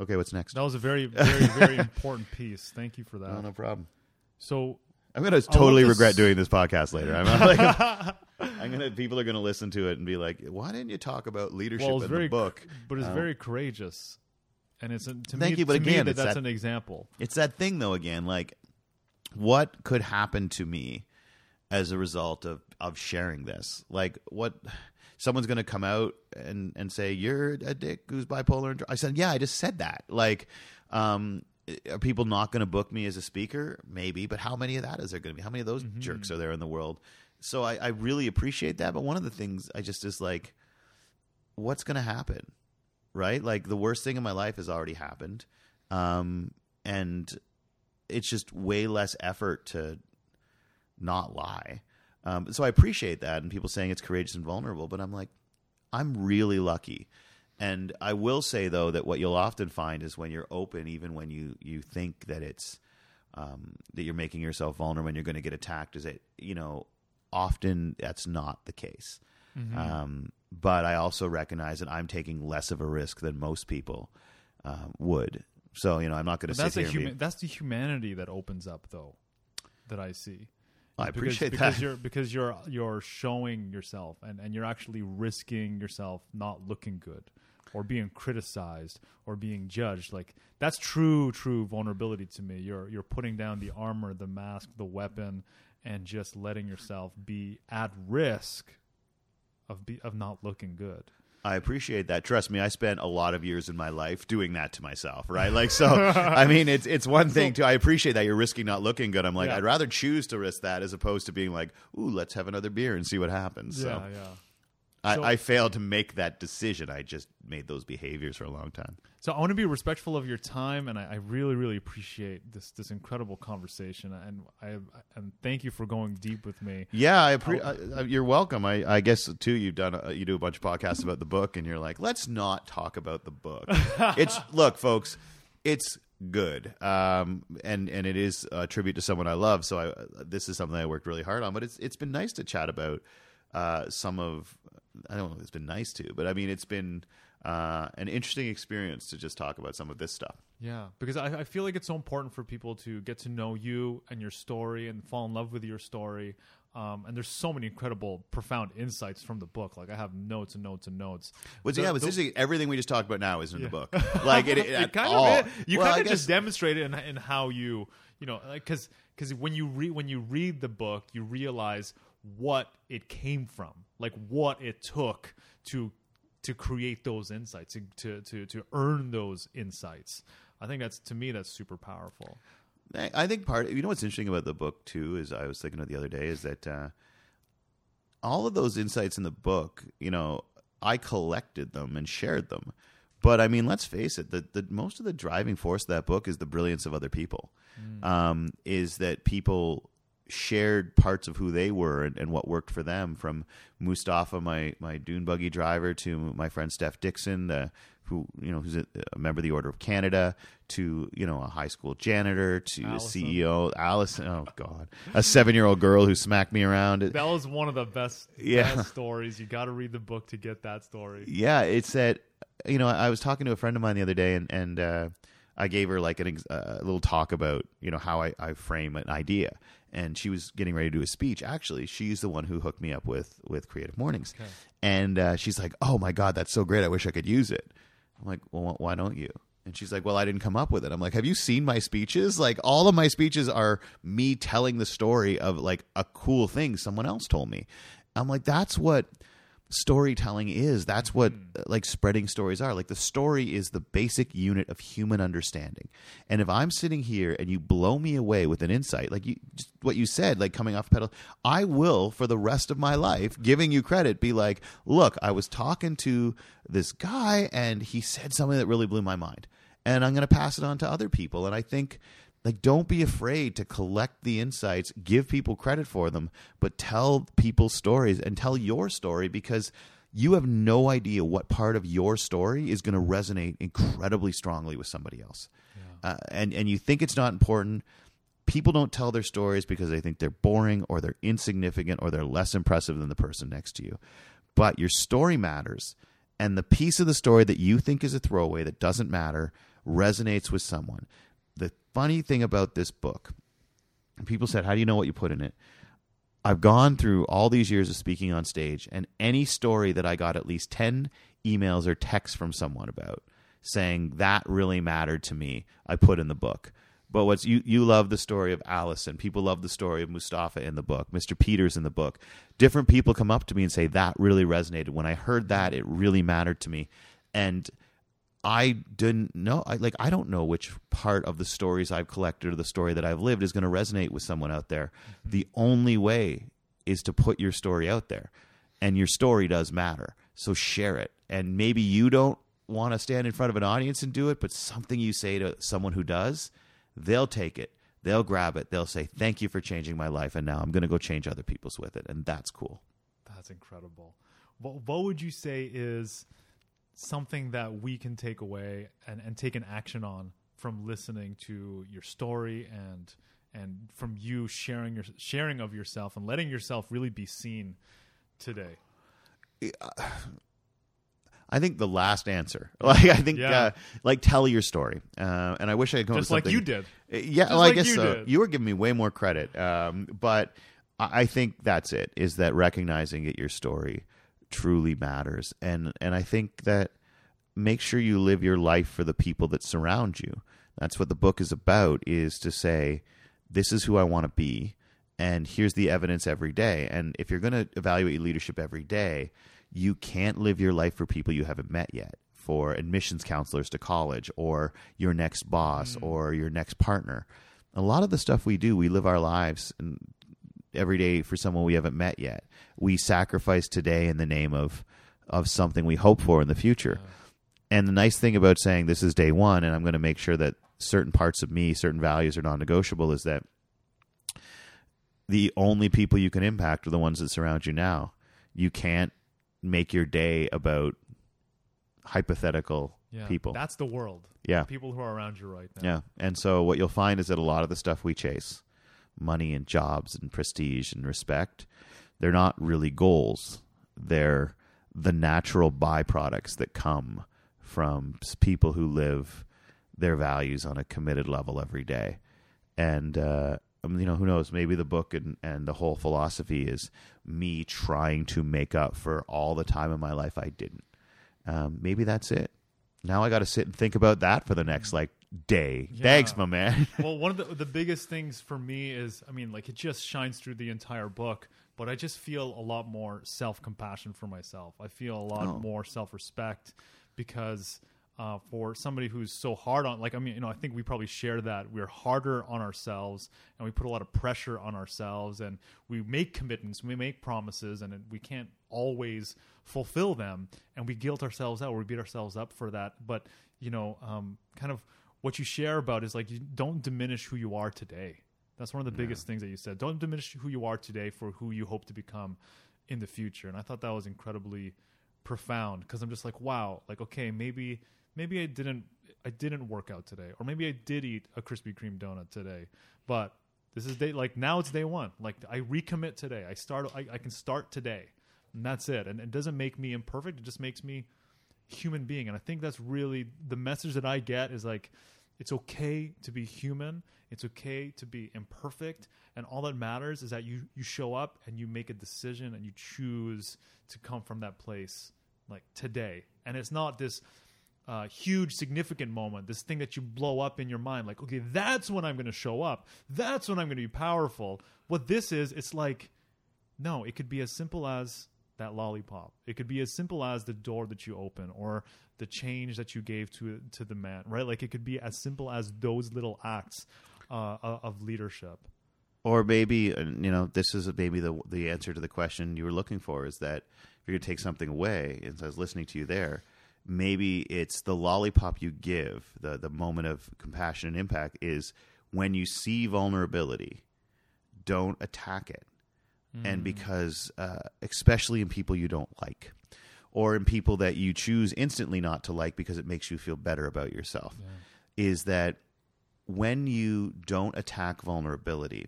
Okay, what's next? That was a very, very, very important piece. Thank you for that. No, no problem. So I'm gonna totally this- regret doing this podcast later. I'm like, I'm gonna. People are gonna listen to it and be like, "Why didn't you talk about leadership well, in very, the book?" but it's Um, very courageous, and it's to Thank me. you, but me, again, that that's that- an example. It's that thing though again, like what could happen to me as a result of of sharing this? Like what someone's going to come out and and say you're a dick who's bipolar and I said, "Yeah, I just said that." Like um are people not going to book me as a speaker? Maybe, but how many of that is there going to be? How many of those jerks are there in the world? So I, I really appreciate that. But one of the things I just is like, what's going to happen, right? Like the worst thing in my life has already happened, um, and it's just way less effort to not lie. Um, so I appreciate that, and people saying it's courageous and vulnerable. But I'm like, I'm really lucky. And I will say though that what you'll often find is when you're open, even when you you think that it's um, that you're making yourself vulnerable and you're going to get attacked, is that you know often that's not the case. Um, but I also recognize that I'm taking less of a risk than most people um, would. So you know I'm not going to sit here. huma- be, that's the humanity that opens up though that I see. I Because- appreciate because that. you're because you're you're showing yourself and, and you're actually risking yourself not looking good or being criticized or being judged. Like that's true true vulnerability to me. You're you're putting down the armor, the mask, the weapon and just letting yourself be at risk of be, of not looking good. I appreciate that. Trust me, I spent a lot of years in my life doing that to myself, right? Like, so I mean, it's it's one thing to I appreciate that you're risking not looking good. I'm like, Yeah. I'd rather choose to risk that as opposed to being like, ooh, let's have another beer and see what happens. So yeah, I, So- I failed to make that decision. I just made those behaviors for a long time. So I want to be respectful of your time, and I, I really, really appreciate this this incredible conversation, and I and thank you for going deep with me. Yeah, I appre- I, I, you're welcome. I, I guess too. You've done a, you do a bunch of podcasts about the book, and you're like, let's not talk about the book. it's look, folks, it's good, um, and and it is a tribute to someone I love. So I, this is something I worked really hard on. But it's it's been nice to chat about uh, some of. I don't know if it's been nice to, but I mean, it's been uh, an interesting experience to just talk about some of this stuff. Yeah, because I, I feel like it's so important for people to get to know you and your story and fall in love with your story. Um, and there's so many incredible, profound insights from the book. Like I have notes and notes and notes. What's The- yeah, what's the- Everything we just talked about now is in the book. Like it, it, it kind all. of is. you Well, I kind of guess- just demonstrate it in, in how you you know because because when you read when you read the book you realize what it came from like what it took to to create those insights to to to, to earn those insights i think that's to me that's super powerful I think part. You know what's interesting about the book too is I was thinking of the other day is that uh, all of those insights in the book, you know, I collected them and shared them. But I mean, let's face it: the, the most of the driving force of that book is the brilliance of other people. Um, is that people shared parts of who they were and, and what worked for them. From Mustafa, my my dune buggy driver, to my friend Steph Dixon, uh, who you know who's a, a member of the Order of Canada, to you know a high school janitor, to Allison. a CEO, Allison. Oh God, a seven year old girl who smacked me around. that was one of the best, Yeah. best stories you got to read the book to get that story yeah, it's that you know I was talking to a friend of mine the other day, and and uh, I gave her like an uh, a little talk about you know how I, I frame an idea, and she was getting ready to do a speech. Actually, she's the one who hooked me up with with Creative Mornings, and uh, she's like, "Oh my god, that's so great! I wish I could use it." I'm like, "Well, why don't you?" And she's like, "Well, I didn't come up with it." I'm like, "Have you seen my speeches? Like, all of my speeches are me telling the story of like a cool thing someone else told me." I'm like, "That's what." Storytelling is that's what uh, like spreading stories are. Like the story is the basic unit of human understanding. And if i'm sitting here and you blow me away with an insight like you just what you said like coming off pedal i will for the rest of my life giving you credit be like look i was talking to this guy and he said something that really blew my mind. And i'm going to pass it on to other people. And i think like don't be afraid to collect the insights give people credit for them but tell people stories and tell your story because you have no idea what part of your story is going to resonate incredibly strongly with somebody else. Uh, and and you think it's not important. People don't tell their stories because they think they're boring or they're insignificant or they're less impressive than the person next to you. But your story matters and the piece of the story that you think is a throwaway that doesn't matter resonates with someone the funny thing about this book people said how do you know what you put in it i've gone through all these years of speaking on stage and any story that i got at least 10 emails or texts from someone about saying that really mattered to me i put in the book but what's you you love the story of Allison. People love the story of Mustafa in the book, Mr. Peters in the book. Different people come up to me and say that really resonated. When I heard that, it really mattered to me. And I didn't know. I like I don't know which part of the stories I've collected or the story that I've lived is going to resonate with someone out there. Mm-hmm. The only way is to put your story out there, and your story does matter. So share it. And maybe you don't want to stand in front of an audience and do it, but something you say to someone who does, they'll take it. They'll grab it. They'll say, "Thank you for changing my life," and now I'm going to go change other people's with it, and that's cool. That's incredible. What, what would you say is something that we can take away and, and take an action on from listening to your story and and from you sharing your sharing of yourself and letting yourself really be seen today? I think the last answer, like I think, Yeah. uh, like tell your story, uh, and I wish I had come Just like you did. Uh, Yeah, well, I guess you so. did. You were giving me way more credit, um, but I I think that's it. Is that recognizing it your story truly matters, and and I think that make sure you live your life for the people that surround you. That's what the book is about. Is to say, this is who I want to be, and here's the evidence every day. And if you're going to evaluate your leadership every day, you can't live your life for people you haven't met yet. For admissions counselors to college, or your next boss, mm. or your next partner. A lot of the stuff we do, we live our lives and every day for someone we haven't met yet. We sacrifice today in the name of of something we hope for in the future. And the nice thing about saying this is day one, and I'm going to make sure that certain parts of me, certain values are non negotiable, is that the only people you can impact are the ones that surround you now. You can't make your day about hypothetical Yeah, people. That's the world. yeah. People who are around you right now. Yeah. And so what you'll find is that a lot of the stuff we chase, money and jobs and prestige and respect, they're not really goals. They're the natural byproducts that come from people who live their values on a committed level every day. And uh um, you know, who knows? Maybe the book and, and the whole philosophy is me trying to make up for all the time in my life I didn't. Um, maybe that's it. Now I got to sit and think about that for the next like day. Yeah. Thanks, my man. well, one of the the biggest things for me is, I mean, like it just shines through the entire book. But I just feel a lot more self compassion for myself. I feel a lot Oh. more self respect because uh, for somebody who's so hard on, like, I mean, you know, I think we probably share that we're harder on ourselves and we put a lot of pressure on ourselves and we make commitments, we make promises, and we can't always fulfill them, and we guilt ourselves out, or we beat ourselves up for that. But you know, um, kind of what you share about is like you don't diminish who you are today. That's one of the biggest things that you said. Don't diminish who you are today for who you hope to become in the future. And I thought that was incredibly profound because I'm just like, wow, like okay, maybe maybe I didn't I didn't work out today, or maybe I did eat a Krispy Kreme donut today, but this is day like now it's day one. Like I recommit today. I start. I, I can start today, and that's it. And it doesn't make me imperfect. It just makes me human being. And I think that's really the message that I get is like it's okay to be human. It's okay to be imperfect. And all that matters is that you you show up and you make a decision and you choose to come from that place like today. And it's not this uh, huge significant moment, this thing that you blow up in your mind, like, okay, that's when I'm going to show up. That's when I'm going to be powerful. What this is, it's like, no, it could be as simple as that lollipop. It could be as simple as the door that you open or the change that you gave to to the man, right? Like it could be as simple as those little acts uh, of leadership. or maybe you know this is maybe the the answer to the question you were looking for is that if you're going to take something away as I was listening to you there maybe it's the lollipop you give the the moment of compassion and impact is when you see vulnerability don't attack it and because uh, especially in people you don't like or in people that you choose instantly not to like because it makes you feel better about yourself is that when you don't attack vulnerability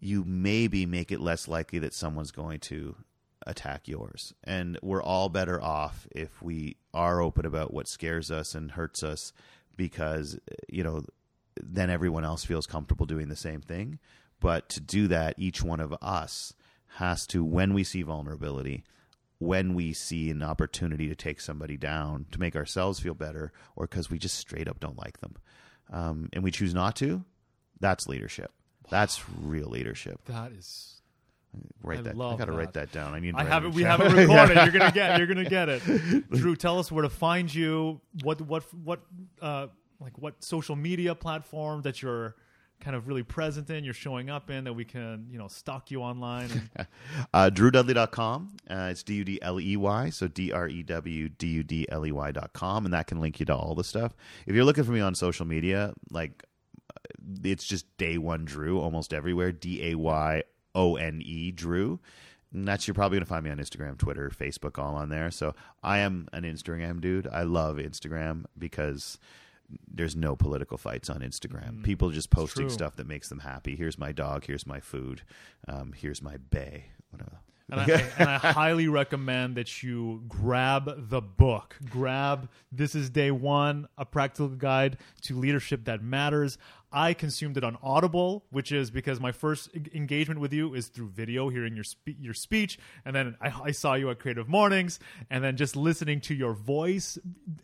you maybe make it less likely that someone's going to attack yours. And we're all better off if we are open about what scares us and hurts us because, you know, then everyone else feels comfortable doing the same thing. But to do that, each one of us has to, when we see vulnerability, when we see an opportunity to take somebody down to make ourselves feel better or because we just straight up don't like them um, and we choose not to, that's leadership. That's real leadership. That is Write I that. I got to write that. down. I need. to I have it. We have it recorded. You're gonna get. You're gonna get it. Drew, tell us where to find you. What what what uh like what social media platform that you're kind of really present in. You're showing up in that we can you know stalk you online. And, Uh, DrewDudley.com. Uh, it's D U D L E Y. So D R E W D U D L E Y.com. And that can link you to all the stuff. If you're looking for me on social media, like uh, it's just day one Drew almost everywhere. D A Y O N E Drew. And that's you're probably gonna find me on Instagram, Twitter, Facebook, all on there. So I am an Instagram dude. I love Instagram because there's no political fights on Instagram. People just posting stuff that makes them happy. Here's my dog. Here's my food. Um, here's my bay. Whatever. And, I, and I highly recommend that you grab the book. Grab This is Day One, a practical guide to leadership that matters. I consumed it on Audible, which is because my first engagement with you is through video, hearing your spe- your speech, and then I, I saw you at Creative Mornings, and then just listening to your voice,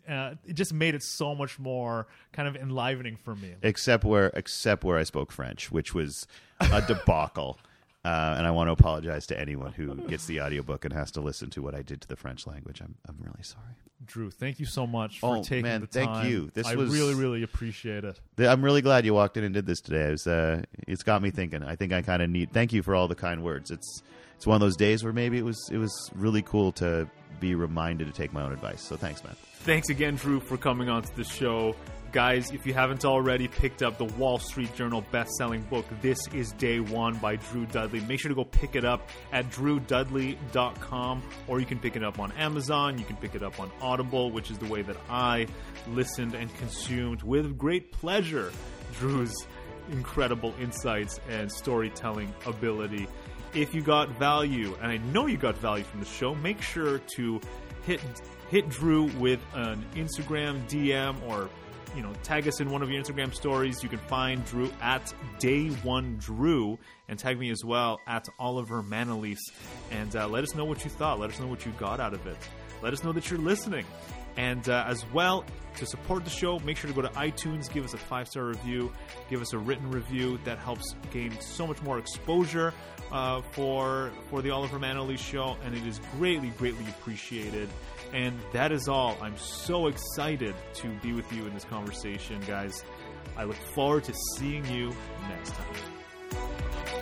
uh, it just made it so much more kind of enlivening for me. except where except where I spoke French, which was a debacle. Uh, and I want to apologize to anyone who gets the audiobook and has to listen to what I did to the French language. I'm I'm really sorry. Drew, thank you so much for Oh, taking man, the thank you. This I was- really, really appreciate it. Th- I'm really glad you walked in and did this today. It was, uh, it's got me thinking. I think I kind of need. Thank you for all the kind words. It's it's one of those days where maybe it was it was really cool to be reminded to take my own advice. So thanks, man. Thanks again, Drew, for coming onto the show. Guys, if you haven't already picked up the Wall Street Journal best-selling book, This is Day One by Drew Dudley, make sure to go pick it up at drewdudley.com or you can pick it up on Amazon. You can pick it up on Audible, which is the way that I listened and consumed with great pleasure Drew's incredible insights and storytelling ability. If you got value, and I know you got value from the show, make sure to hit hit Drew with an Instagram DM or you know tag us in one of your Instagram stories. You can find Drew at Day One Drew and tag me as well at Oliver Manalese and uh, let us know what you thought. Let us know what you got out of it. Let us know that you're listening. And uh, as well, to support the show, make sure to go to iTunes, give us a five star review, give us a written review. That helps gain so much more exposure uh, for for the Oliver Manalese show, and it is greatly, greatly appreciated. And that is all. I'm so excited to be with you in this conversation, guys. I look forward to seeing you next time.